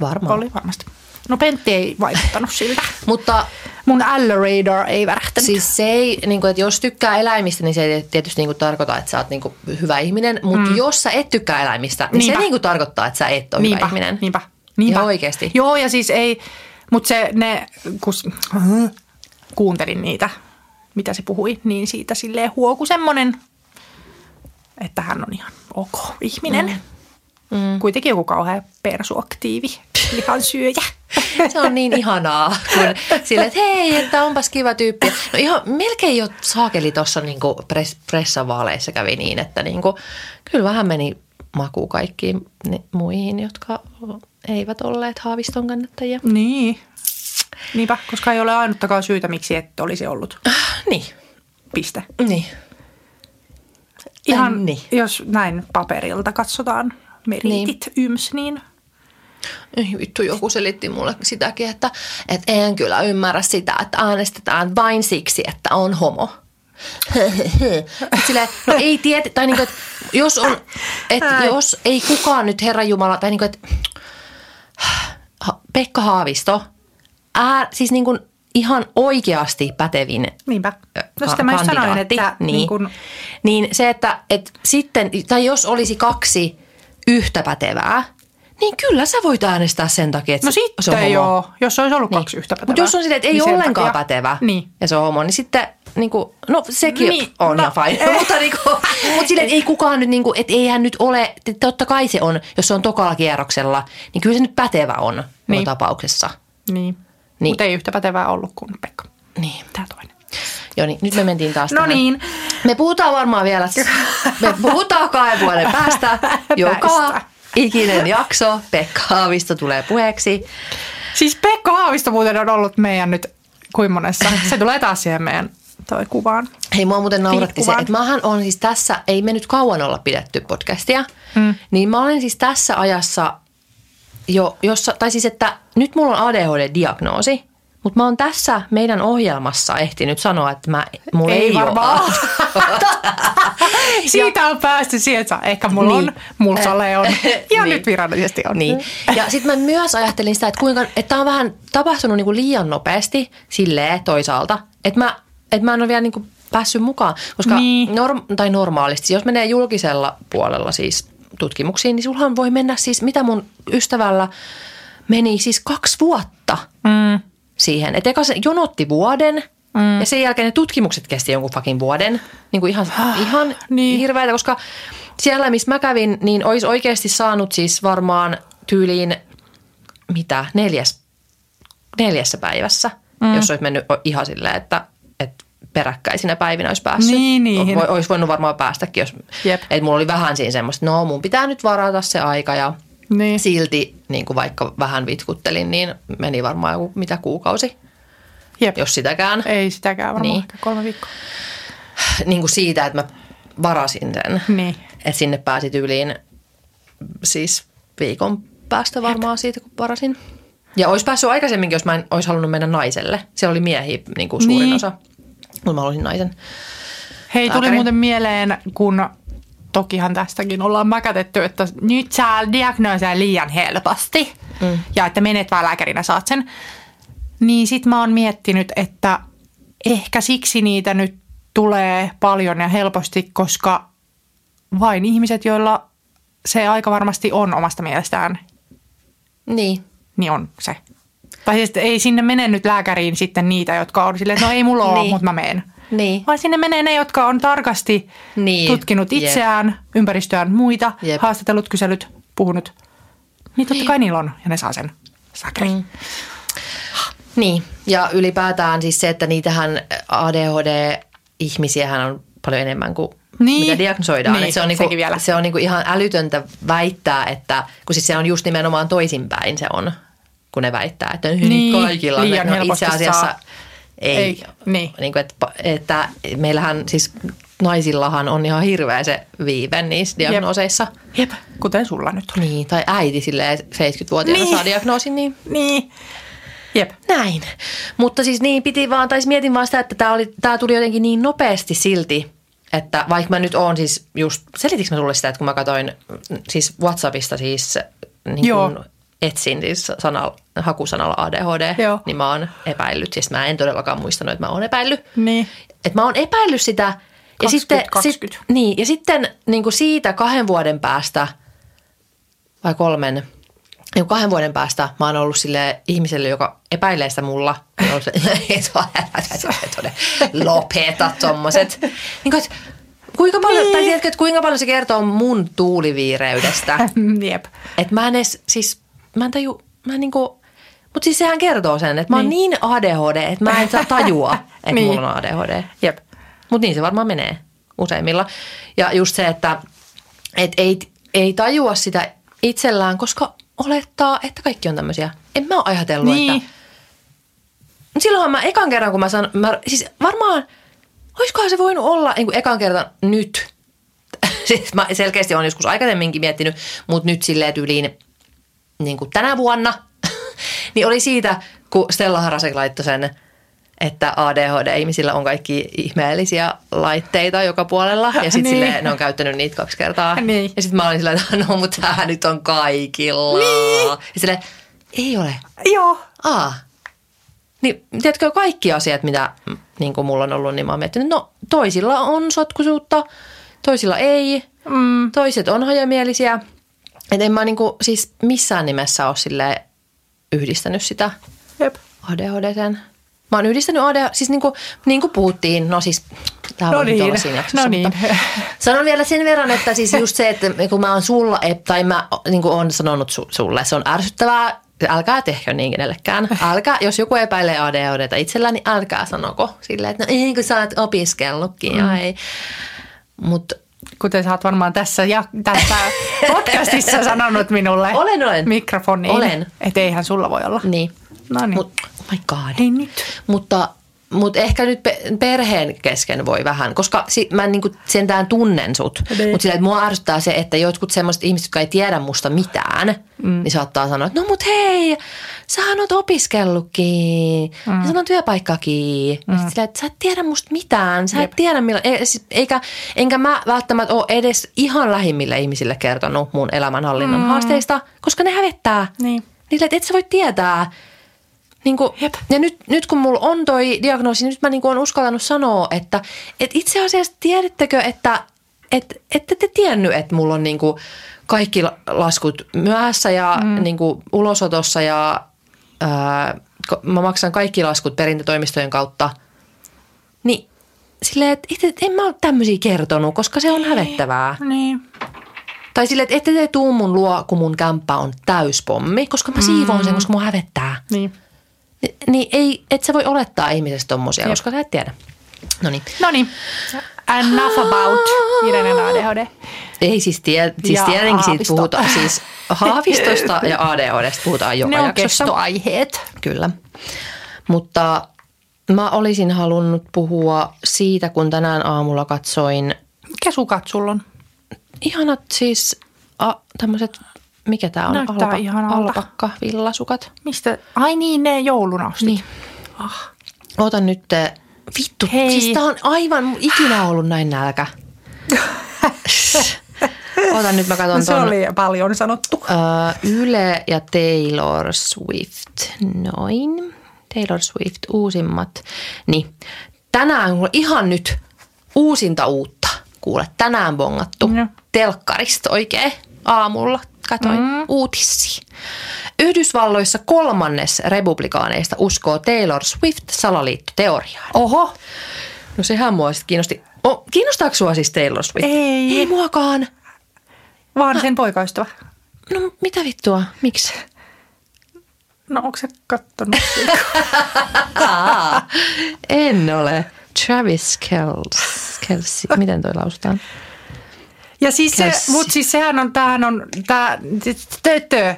Varmaan. Oli varmasti. No Pentti ei vaikuttanut siltä. Mutta Mun Allerator ei värähtänyt. Siis se ei, niin kuin, että jos tykkää eläimistä, niin se ei tietysti niin kuin, tarkoita, että sä oot niin kuin, hyvä ihminen. Mutta mm. jos sä et tykkää eläimistä, niin Niinpä. se niin kuin, tarkoittaa, että sä et ole niinpä, hyvä ihminen. Niinpä, niinpä. Joo, oikeesti. Joo, ja siis ei, mutta se ne, kun s- kuuntelin niitä, mitä se puhui, niin siitä silleen huoku semmonen, että hän on ihan ok ihminen. Mm. Mm. Kuitenkin joku kauhean persuaktiivi lihansyöjä. Se on niin ihanaa, kun sille, että hei, että onpas kiva tyyppi. No ihan melkein jo saakeli tuossa niin pres, pressavaaleissa kävi niin, että niin kuin, kyllä vähän meni maku kaikkiin muihin, jotka eivät olleet Haaviston kannattajia. Niin. Niinpä, koska ei ole ainuttakaan syytä, miksi et olisi ollut. Niin, Piste. niin. Ihan, Niin. jos näin paperilta katsotaan meritit niin. yms, niin Ei vittu, joku selitti mulle sitäkin, että, että en kyllä ymmärrä sitä, että äänestetään vain siksi, että on homo. Silleen, no ei tiedä, tai niin kuin, että jos, on, että jos ei kukaan nyt Herran Jumala, tai niin kuin, että Pekka Haavisto, ää, siis niin kuin ihan oikeasti pätevin niinpä. No sitä mä sanoin, että niin, niin kun, niin se, että, että sitten, tai jos olisi kaksi yhtä pätevää, niin kyllä sä voit äänestää sen takia, että no se on sitten homo. joo, jos olisi ollut kaksi yhtä pätevää. Mutta jos on silleen, että ei niin ollenkaan takia- pätevä Niin. ja se on homo, niin sitten niin kuin, no sekin Niin, niin, on no, ihan fine. eh. mutta, niin kuin, mutta silleen, että ei kukaan nyt, niin kuin, että eihän nyt ole, totta kai se on, jos se on tokalla kierroksella, niin kyllä se nyt pätevä on niin. Niin. tapauksessa. Niin. Niin. niin. Mutta ei yhtä pätevää ollut kuin Pekka. Niin. Tämä toinen. Joo, niin nyt me mentiin taas No tähän. niin. Me puhutaan varmaan vielä, me puhutaan kahden vuoden päästä, joka ikinen jakso. Pekka Haavisto tulee puheeksi. Siis Pekka Haavisto muuten on ollut meidän nyt kuin monessa. Se tulee taas siihen meidän toi kuvaan. Hei, mua muuten nauratti se, että mähän on siis tässä, ei me nyt kauan olla pidetty podcastia, mm. niin mä olen siis tässä ajassa jo, jossa, tai siis että nyt mulla on ADHD-diagnoosi, mutta mä oon tässä meidän ohjelmassa ehtinyt sanoa, että mä, mulla ei, Ei varmaan. ole. Siitä on päästy siihen, että ehkä mulla Niin. on, mulla on. Ja Niin. nyt virallisesti on. Niin. Ja sitten mä myös ajattelin sitä, että kuinka, että tää on vähän tapahtunut niinku liian nopeasti silleen toisaalta, että mä, että mä en ole vielä niinku päässyt mukaan. Koska Niin. norm, tai normaalisti, jos menee julkisella puolella siis tutkimuksiin, niin sulhan voi mennä siis, mitä mun ystävällä meni siis kaksi vuotta Mm. Siihen. Että eka se jonotti vuoden mm. ja sen jälkeen ne tutkimukset kesti jonkun fucking vuoden. Niin kuin ihan, ihan niin. Niin. hirveätä, koska siellä missä mä kävin, niin olisi oikeasti saanut siis varmaan tyyliin mitä, neljäs, neljässä päivässä, mm. jos olisi mennyt ihan silleen, että, että peräkkäisinä päivinä olisi päässyt. Niin. Voi, olisi voinut varmaan päästäkin, jos, Jep. että mulla oli vähän siinä semmoista, no mun pitää nyt varata se aika ja Niin. silti niin kuin vaikka vähän vitkuttelin, niin meni varmaan joku mitä kuukausi, Jep. jos sitäkään. Ei sitäkään varmaan Niin. ehkä kolme viikkoa. Niin kuin siitä, että mä varasin sen, Niin. että sinne pääsi tyyliin siis viikon päästä varmaan siitä, kun varasin. Ja olisi päässyt aikaisemminkin, jos mä en olisi halunnut mennä naiselle. Siellä oli miehiä niin kuin suurin Niin. osa, mutta mä halusin naisen. Hei, tuli Lääkäri. muuten mieleen, kun tokihan tästäkin ollaan mäkätetty, että nyt saa diagnoosia liian helposti mm. ja että menet vaan lääkärinä saat sen. Niin sit mä oon miettinyt, että ehkä siksi niitä nyt tulee paljon ja helposti, koska vain ihmiset, joilla se aika varmasti on omasta mielestään, Niin. niin on se. Tai siis ei sinne mene nyt lääkäriin sitten niitä, jotka on silleen, että no ei mulla ole, Niin. mutta mä meen. Niin. Vaan sinne menee ne, jotka on tarkasti Niin. tutkinut Jep. itseään, ympäristöään, muita, Jep. haastatellut, kyselyt, puhunut. Niin totta kai niillä on, ja ne saa sen sakri. Mm. Niin, ja ylipäätään siis se, että niitähän ADHD-ihmisiähän on paljon enemmän kuin Niin. mitä diagnosoidaan. Niin, Et se on, niinku, vielä. se on niinku ihan älytöntä väittää, että kun siis se on just nimenomaan toisinpäin se on, kun ne väittää, että niin, Niin, kaikilla on. liian no, itse asiassa saa. Ei. Ei, niin. Niinku, että, että meillähän siis naisillahan on ihan hirveä se viive niissä diagnooseissa. Jep, kuten sulla nyt on. Niin, tai äiti silleen 70-vuotiaana Niin. saa diagnoosin, niin Niin. Jep. näin. Mutta siis niin piti vaan, tai siis mietin vaan sitä, että tämä, oli, tämä tuli jotenkin niin nopeasti silti, että vaikka mä nyt oon siis just, selitikö mä sulle sitä, että kun mä katsoin siis Whatsappista siis niin Joo. kun etsin siis sanalla, hakusanalla ADHD, Joo. niin mä oon epäillyt. Siis mä en todellakaan muistanut, että mä oon epäillyt. Niin. Että mä oon epäillyt sitä. Ja 20, sitten, 20. Sit, niin, ja sitten niin kuin siitä kahden vuoden päästä, vai kolmen, niin kahden vuoden päästä mä oon ollut sille ihmiselle, joka epäilee sitä mulla. Se, et et et lopeta tommoset. Niin kuin, että kuinka paljon, Niin. tai tiedätkö, että kuinka paljon se kertoo mun tuuliviireydestä. Jep. Että mä en edes, siis mä en taju, mä en niinku, mutta siis sehän kertoo sen, että mä oon niin, ADHD, että mä en saa tajua, että Niin. mulla on ADHD. Jep. Mutta niin se varmaan menee useimmilla. Ja just se, että et ei, ei tajua sitä itsellään, koska olettaa, että kaikki on tämmöisiä. En mä ole ajatellut, Niin. että... Silloinhan mä ekan kerran, kun mä sanon, mä, siis varmaan, olisikohan se voinut olla niin kuin ekan kerran nyt. siis mä selkeästi olen joskus aikaisemminkin miettinyt, mutta nyt silleen tyyliin niin kuin tänä vuonna, niin oli siitä, kun Stella Harasek laittoi sen, että ADHD-ihmisillä on kaikki ihmeellisiä laitteita joka puolella. Ja sitten Niin. ne on käyttänyt niitä kaksi kertaa. Niin. Ja sitten mä olin silleen, että no mutta tämähän nyt on kaikilla. Niin. Ja silleen, ei ole. Joo. Aa. Niin, tiedätkö, kaikki asiat, mitä niin kuin mulla on ollut, niin mä oon miettinyt, no toisilla on sotkuisuutta, toisilla ei, Mm. toiset on hajamielisiä. Että en mä niin kuin, siis missään nimessä ole silleen yhdistänyt sitä Jep. ADHDseen. Mä oon yhdistänyt ADHD, siis niin kuin, niin kuin puhuttiin, no siis tämä No on niin. siinä jaksossa, No niin. mutta sanon vielä sen verran, että siis just se, että kun mä oon sulla, tai mä niin kuin oon sanonut su, sulle, se on ärsyttävää, älkää tehkö niin kenellekään. Älkää, jos joku epäilee ADHDta itsellään, niin älkää sanoko silleen, että no ei kun sä oot opiskellutkin mm. ja ei. Mutta Kuten sä oot varmaan tässä, ja, tässä podcastissa sanonut minulle Olen, olen. mikrofoniin, Olen. että eihän sulla voi olla. niin. No niin. Mut, oh my god. Ei nyt. Mutta, mutta ehkä nyt pe- perheen kesken voi vähän, koska si- mä niinku sentään tunnen sut. Niin. Mutta sillä, että mua ärsyttää se, että jotkut semmoiset ihmiset, jotka ei tiedä musta mitään, mm. niin saattaa sanoa, että no mut hei, sähän oot opiskellutkin, mm. ja sulla on työpaikkakin. Mm. Sillä, että sä et tiedä musta mitään, sä et tiedä millä, e- siis- eikä, enkä mä välttämättä ole edes ihan lähimmille ihmisille kertonut mun elämänhallinnan mm. haasteista, koska ne hävettää. Niin. Niille, että et sä voi tietää. Niin kuin, Jep. ja nyt, nyt kun mulla on toi diagnoosi, niin nyt mä niin olen uskaltanut sanoa, että, että itse asiassa tiedättekö, että et, ette te tiennyt, että mulla on niin kuin kaikki la- laskut myöhässä ja mm. niin kuin ulosotossa ja ää, mä maksan kaikki laskut perintätoimistojen kautta. Niin silleen, että et, en mä ole tämmöisiä kertonut, koska se on hävettävää. Niin. Tai silleen, että ette te tuu mun luo, kun mun kämppä on täyspommi, koska mä siivoon sen, koska mua hävettää. Niin. Ni- Niin ei, et sä voi olettaa ihmisestä tommosia, koska sä et tiedä. No niin. No niin. Enough about Irenen ADHD. Ei siis, tie, siis Ja tietenkin siitä puhutaan, siis haavistosta ja ADHDsta puhutaan joka Ne on jaksossa. kestoaiheet. Kyllä. Mutta mä olisin halunnut puhua siitä, kun tänään aamulla katsoin Mikä sukat sulla on? ihanat siis a, tämmöiset, mikä tää on? Näyttää ihanalta. alpakka, villasukat. Mistä? Ai niin, ne jouluna ostit. Niin. Ah. Otan nyt, eh, vittu, Hei. siis tää on aivan ikinä ollut näin nälkä. Otan nyt, mä katson No, se ton oli paljon sanottu. uh, Yle ja Taylor Swift. Noin. Taylor Swift, uusimmat. Niin, tänään ihan nyt uusinta uutta. Kuule, tänään bongattu. No. Telkkarista oikein aamulla. Katoin mm. uutisia. Yhdysvalloissa kolmannes republikaaneista uskoo Taylor Swift salaliittoteoriaan. Oho. No sehän mua sitten kiinnosti. Oh, kiinnostaako sua siis Taylor Swift? Ei. Ei muakaan. Vaan sen poikaystävä. No mitä vittua? Miksi? No onko se kattonut? En ole. Travis Kelce. Kelsey. Miten toi lausutaan? Ja siis se, mut siis sehän on, tämähän on, tää, tötö.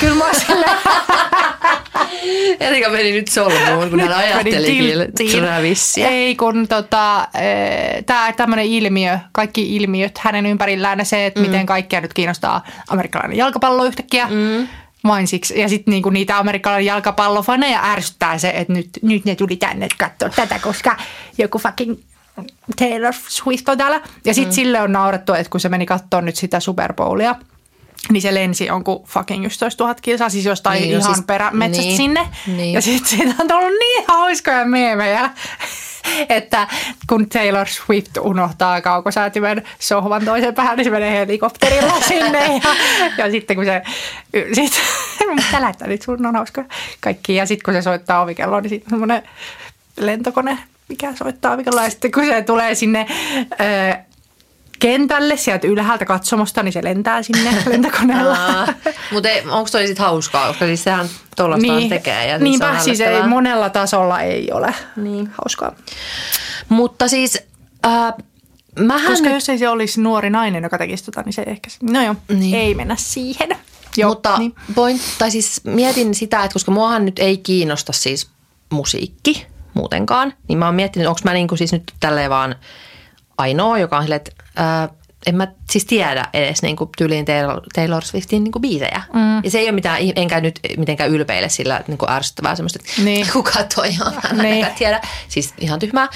Kyllä mä sille Erika meni nyt solmuun, kun hän ajatteli Travisia. Ei kun tota, tämä tämmöinen ilmiö, kaikki ilmiöt hänen ympärillään, se, että mm. miten kaikkia nyt kiinnostaa amerikkalainen jalkapallo yhtäkkiä. Mm. Vain siksi. Ja sitten niinku niitä amerikkalainen jalkapallofaneja ärsyttää se, että nyt, nyt ne tuli tänne katsoa tätä, koska joku fucking Taylor Swift on täällä. Ja sitten mm. sille on naurettu, että kun se meni katsoa nyt sitä Super Bowlia, niin se lensi jonkun fucking 11 000 kilsaa, siis jostain Niin, ihan siis- perämetsästä niin, sinne. niin. Ja sitten siitä on tullut niin hauskoja meemejä, että kun Taylor Swift unohtaa kaukosäätimen sohvan toisen päähän, niin se menee helikopterilla sinne. Ja, ja sitten kun se, sit, mitä lähettää nyt, sun on hauskoja kaikki. Ja sitten kun se soittaa ovikelloa, niin sitten semmoinen lentokone, mikä soittaa sitten kun se tulee sinne... Öö, kentälle sieltä ylhäältä katsomosta, niin se lentää sinne lentokoneella. Mutta onko toi sitten hauskaa, koska siis sehän tuollaista niin, tekee. Ja niinpä, se siis ei, monella tasolla ei ole niin. hauskaa. Mutta siis äh, mähän Koska nyt, jos ei se olisi nuori nainen, joka tekisi tota, niin se ehkä... No joo, niin. ei mennä siihen. Joo, mutta niin. point, tai siis mietin sitä, että koska muahan nyt ei kiinnosta siis musiikki muutenkaan, niin mä oon miettinyt, onko mä niinku siis nyt tälleen vaan ainoa, joka on silleen, että ää, en mä siis tiedä edes niinku tyyliin Taylor, Taylor Swiftin niinku biisejä. Mm. Ja se ei ole mitään, enkä nyt mitenkään ylpeile sillä, että niinku ärsyttävää semmoista, että Niin. kuka toi on, mä Niin. tiedä. Siis ihan tyhmää,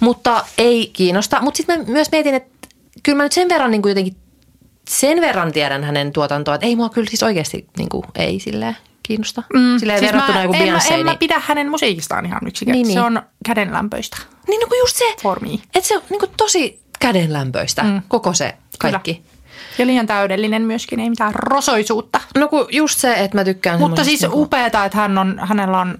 mutta ei kiinnosta. Mutta sitten mä myös mietin, että kyllä mä nyt sen verran niinku jotenkin sen verran tiedän hänen tuotantoa, että ei mua kyllä siis oikeasti niin kuin, ei silleen kiinnosta. Mm, silleen siis verrattuna mä, joku en, mä, Beyoncé. en mä Niin, pidä hänen musiikistaan ihan yksikään. Niin, Niin, niin. Se on kädenlämpöistä. niin no kun just se, For me. että se on niin kuin tosi kädenlämpöistä, mm. koko se kaikki. Kyllä. Ja liian täydellinen myöskin, ei mitään rosoisuutta. No kun just se, että mä tykkään Mutta siis semmoisesta upeeta, että hän on, hänellä on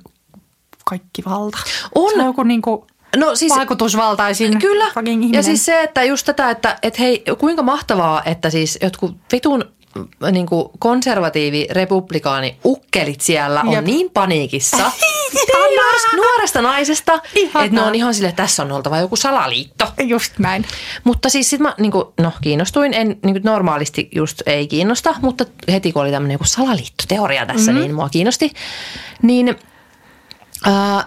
kaikki valta. On. Se on joku niinku No siis- vaikutusvaltaisin Kyllä. Ja siis se, että just tätä, että, että hei, kuinka mahtavaa, että siis jotkut vitun niin kuin konservatiivi, republikaani ukkelit siellä on Jep. niin paniikissa nuoresta, nuoresta naisesta, että ne on ihan silleen, että tässä on oltava joku salaliitto. Just näin. Mutta siis sit mä niin kuin, no, kiinnostuin, en niin kuin normaalisti just ei kiinnosta, mutta heti kun oli tämmöinen joku salaliittoteoria tässä, mm-hmm. niin mua kiinnosti. Niin Ö,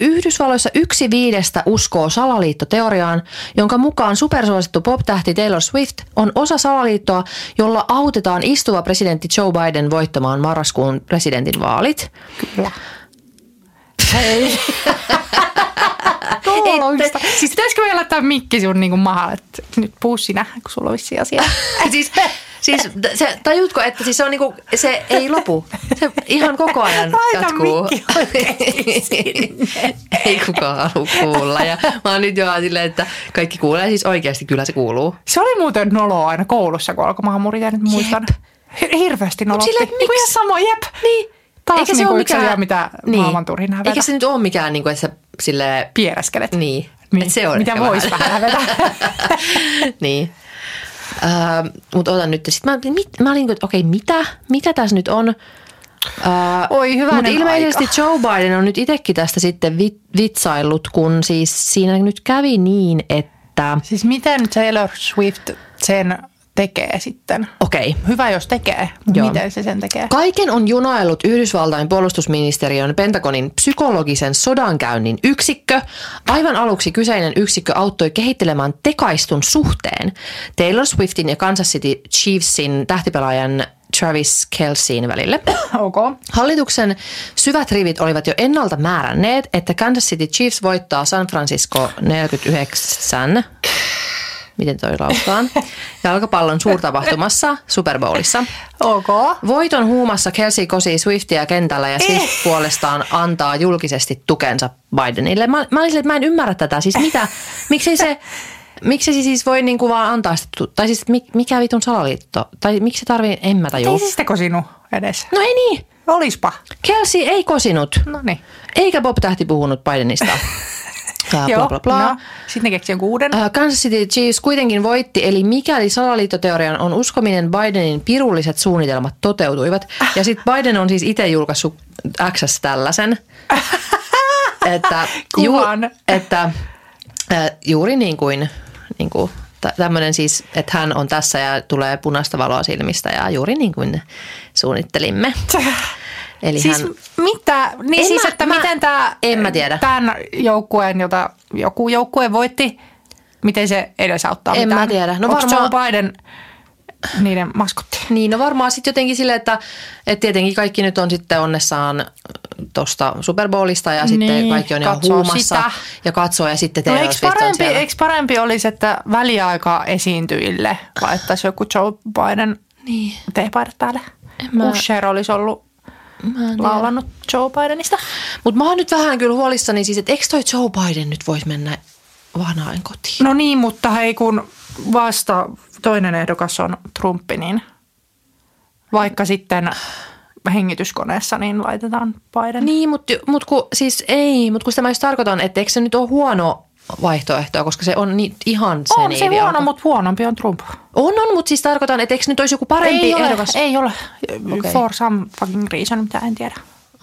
Yhdysvalloissa yksi viidestä uskoo salaliittoteoriaan, jonka mukaan supersuosittu pop-tähti Taylor Swift on osa salaliittoa, jolla autetaan istuva presidentti Joe Biden voittamaan marraskuun presidentinvaalit. Kyllä. Hei. Kouluista. Siis pitäisikö meillä laittaa mikki sun niinku mahalle, että nyt puu sinä, kun sulla on vissi asia. siis, siis se, tajutko, että siis se, on niinku, se ei lopu. Se ihan koko ajan Laita jatkuu. ei kukaan halua kuulla. Ja mä oon nyt jo silleen, että kaikki kuulee. Siis oikeasti kyllä se kuuluu. Se oli muuten noloa aina koulussa, kun alkoi maahanmuria, nyt muistan. Hir- hirveästi nolotti. että Niin ihan sama, jep. Niin. Taas Eikä se niinku ole mikään... mitä maailman turhin hävetä. Eikä se nyt ole mikään, niin kuin, että sä silleen... Pieräskelet. Niin. Niin. Et se on Mitä ehkä vois vähän hävetä. niin. Uh, mutta otan nyt. Sitten mä, mit, mä olin, että okei, mitä? Mitä tässä nyt on? Uh, Oi, hyvänen Mutta ilmeisesti aika. Joe Biden on nyt itsekin tästä sitten vi, vitsaillut, kun siis siinä nyt kävi niin, että... Siis miten Taylor Swift sen tekee sitten? Okei, Hyvä, jos tekee. Joo. Miten se sen tekee? Kaiken on junaillut Yhdysvaltain puolustusministeriön Pentagonin psykologisen sodankäynnin yksikkö. Aivan aluksi kyseinen yksikkö auttoi kehittelemään tekaistun suhteen Taylor Swiftin ja Kansas City Chiefsin tähtipelaajan Travis Kelseyn välille. ok. Hallituksen syvät rivit olivat jo ennalta määränneet, että Kansas City Chiefs voittaa San Francisco 49, miten toi lausutaan, jalkapallon suurtapahtumassa Super Bowlissa. Ok. Voiton huumassa Kelsey kosii Swiftia kentällä ja Swift puolestaan antaa julkisesti tukensa Bidenille. Mä, mä olin silleen, että mä en ymmärrä tätä. Siis mitä? Miksei se, miksei se siis voi niinku vaan antaa sitä, tai siis mi- mikä vitun salaliitto? Tai miksi se tarvii, en mä Ei tajua. se sitä kosinu edes. No ei niin. Olispa. Kelsey ei kosinut, No niin. eikä Bob-tähti puhunut Bidenista. Ja bla bla bla. No, sitten ne keksi jonkun uuden. Äh, Kansas City Chiefs kuitenkin voitti, eli mikäli salaliittoteorian on uskominen, Bidenin pirulliset suunnitelmat toteutuivat. Ja sitten Biden on siis itse julkaissut X tällaisen, että, Kuvan. että äh, juuri niin kuin, niin kuin tämmöinen siis, että hän on tässä ja tulee punaista valoa silmistä ja juuri niin kuin suunnittelimme. Eli Siis hän, mitä? Niin En siis, mä- että mä- miten tämä, en mä tiedä. tämän joukkueen, jota joku joukkue voitti, miten se edesauttaa En mitään? mä tiedä. No Onko varmaan- Joe Biden niiden maskotti? Niin, no varmaan sitten jotenkin silleen, että, että tietenkin kaikki nyt on sitten onnessaan tuosta Super Bowlista ja sitten Niin, kaikki on ihan katsoo huumassa sitä. ja katsoo ja sitten No Taylor eikö Swift on parempi, eikö parempi olisi, että väliaika esiintyjille laittaisi joku Joe Biden Niin. teepaidat päälle. Usher olisi ollut en laulanut Joe Bidenista. Mutta mä oon nyt vähän kyllä huolissani siis, että eikö toi Joe Biden nyt voisi mennä vanhain kotiin? No niin, mutta hei kun vasta toinen ehdokas on Trumpi, niin vaikka sitten hengityskoneessa niin laitetaan Biden. Niin, mutta mut kun, siis ei, mutta kun sitä mä just tarkoitan, että eikö se nyt ole huono vaihtoehto, koska se on niin, ihan sen on se Eevi huono, mutta huonompi on Trump. On, on, mutta siis tarkoitan, että eikö nyt olisi joku parempi Ei ole, ehdokas? ei ole. Okay. For some fucking reason, mitä en tiedä.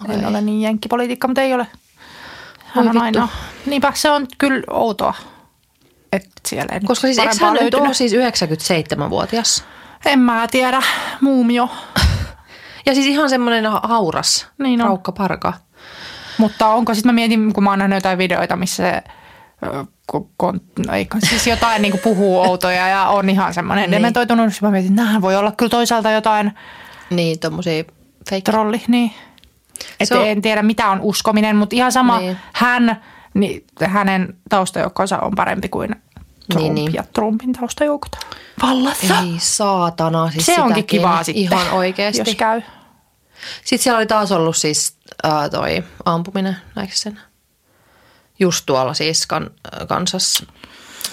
Okay. En ole niin jenkkipolitiikka, mutta ei ole. Hän on ainoa. Niinpä se on kyllä outoa, että siellä ei Koska siis eikö hän nyt ole siis 97-vuotias? En mä tiedä. Muumio. Ja siis ihan semmoinen ha- hauras, Niin on. raukka parka. Mutta onko sitten, mä mietin, kun mä oon nähnyt jotain videoita, missä se kon, no ei, siis jotain niin puhuu outoja ja on ihan semmoinen Niin. niin. dementoitunut. Sitten mä mietin, että voi olla kyllä toisaalta jotain Niin, tommosia fake. trolli. Niin. Et Se on- en tiedä, mitä on uskominen, mutta ihan sama Niin. niin. hän, niin hänen taustajoukkonsa on parempi kuin Trump Niin, niin, niin. ja Trumpin taustajoukot. Vallassa. Ei saatana. Siis Se onkin kivaa sitten, Ihan oikeasti. jos käy. Sitten siellä oli taas ollut siis ää, toi ampuminen, näikö sen? Just tuolla siis kan, Kansas,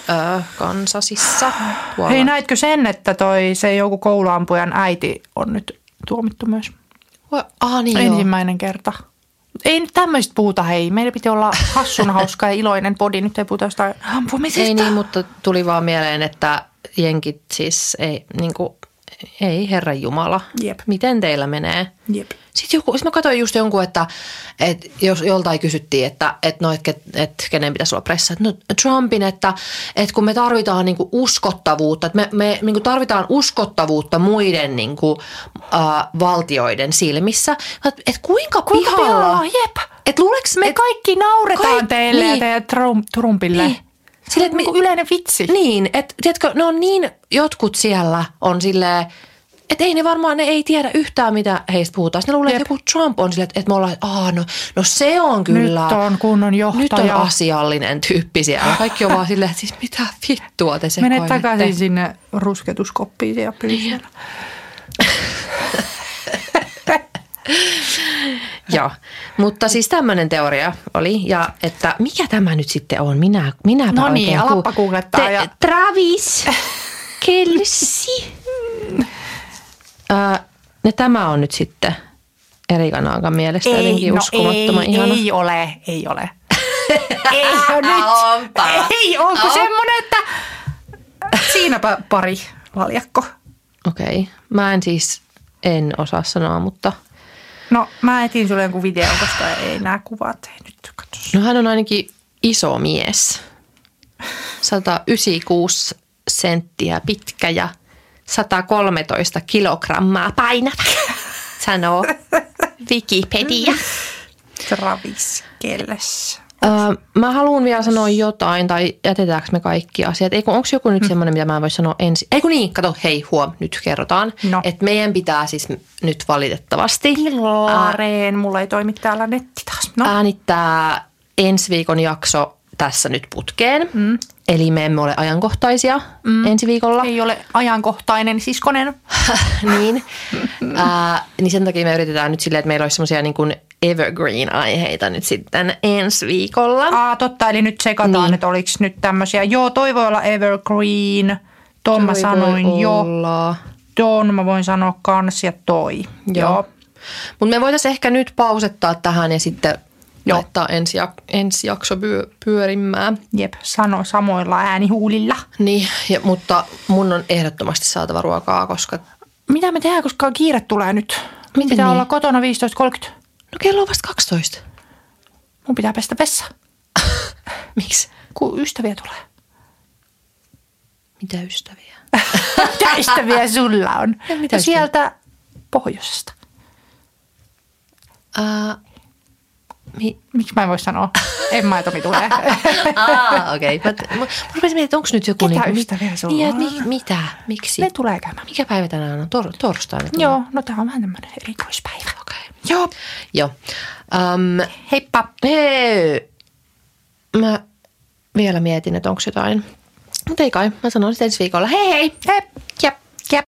ää, Kansasissa. Tuolla. Hei, näitkö sen, että toi se joku kouluampujan äiti on nyt tuomittu myös? Voi- Ah, niin joo. Ensimmäinen kerta. Ei nyt tämmöistä puhuta, hei. Meidän piti olla hassun hauska ja iloinen podi. Nyt ei puhuta jostain ampumisesta. Ei niin, mutta tuli vaan mieleen, että jenkit siis ei, niin kuin, ei herran jumala. Jep. Miten teillä menee? Jep. Sitten joku, sit mä katsoin just jonkun, että, että jos joltain kysyttiin, että, että, no, että, että kenen pitäisi olla pressa, että no Trumpin, että, että kun me tarvitaan niin kuin uskottavuutta, että me, me niin kuin tarvitaan uskottavuutta muiden niin kuin, äh, valtioiden silmissä, että, että kuinka, Kuinka pihalla, pihalla? Jep. että luuleks Me et- kaikki nauretaan Kaik- teille niin. ja teidän Trump, Trumpille. Niin. Niin. Sille, että me- yleinen vitsi. Niin, että tiedätkö, ne on niin, jotkut siellä on silleen, että ei ne varmaan, ne ei tiedä yhtään, mitä heistä puhutaan. Sitten ne luulee, että joku Trump on silleen, että, me ollaan, että Aa, no, no se on kyllä. Nyt on kunnon johtaja. Nyt on asiallinen tyyppi siellä. Kaikki on vaan silleen, että siis mitä vittua te Mene sekoilette. takaisin sinne rusketuskoppiin siellä. Joo, mutta siis tämmöinen teoria oli. Ja että mikä tämä nyt sitten on? Minä, minäpä No niin, alappa googlettaa ja- Travis Kelsi. Ö, ja tämä on nyt sitten Erika Naakan mielestä jotenkin uskomattoman no ei, ihana. ei ole, ei ole. ei ole nyt. Onpa. Ei, onko On. semmoinen, että siinäpä pari valjakko. Okei, okay. mä en siis, en osaa sanoa, mutta No mä etin sulle jonkun videon, koska ei nämä kuvat, ei nyt katso. no hän on ainakin iso mies. 196 senttiä pitkä ja 113 kilogrammaa painava, sanoo Wikipedia. Travis Kelles. Öö, mä haluan vielä sanoa jotain, tai jätetäänkö me kaikki asiat? Eikö, onko joku nyt semmoinen, mitä mä en voi sanoa ensin? Eikö niin, kato, hei huom, nyt kerrotaan. No. Että meidän pitää siis nyt valitettavasti Laareen, mulla ei toimi täällä netti taas. No, äänittää ensi viikon jakso tässä nyt putkeen. Mm. Eli me emme ole ajankohtaisia mm. ensi viikolla. ei ole ajankohtainen siskonen. niin. Ää, niin sen takia me yritetään nyt silleen, että meillä olisi semmoisia niin kuin evergreen-aiheita nyt sitten ensi viikolla. Aa, totta, eli nyt sekataan, Niin. että oliko nyt tämmöisiä. Joo, toi voi olla evergreen. Ton mä sanoin jo. olla. Ton mä voin sanoa kans ja toi. Joo. Joo. Mutta me voitaisiin ehkä nyt pausettaa tähän ja sitten Joo. Laittaa ensi, jak- ensi jakso pyö- pyörimään. Jep, sano samoilla äänihuulilla. Niin, ja, mutta mun on ehdottomasti saatava ruokaa, koska Mitä me tehdään, koska kiire tulee nyt? Miten pitää niin? olla kotona 15.30. no kello on vasta 12. Mun pitää pestä vessa, Miksi? kun ystäviä tulee. Mitä ystäviä? Mitä ystäviä sulla on? Ja mitä No sieltä pohjoisesta. Uh, mi- Miksi mä en voi sanoa? En mä, Tomi tulee. Aa, okei. Okay. Mä, mä, rupesin miettimään, onko nyt joku... Ketä mi- ystäviä sulla niin, on? mi, mitä? Miksi? Ne tulee käymään. Mikä päivä tänään on? Tor- torstaina? tulee? Joo, no tää on vähän tämmönen erikoispäivä. Okei. Okay. Joo. Joo. Um, Heippa. hei, mä vielä mietin, että onko jotain. Mutta ei kai, mä sanon sitten ensi viikolla. Hei hei! Hei. Jep.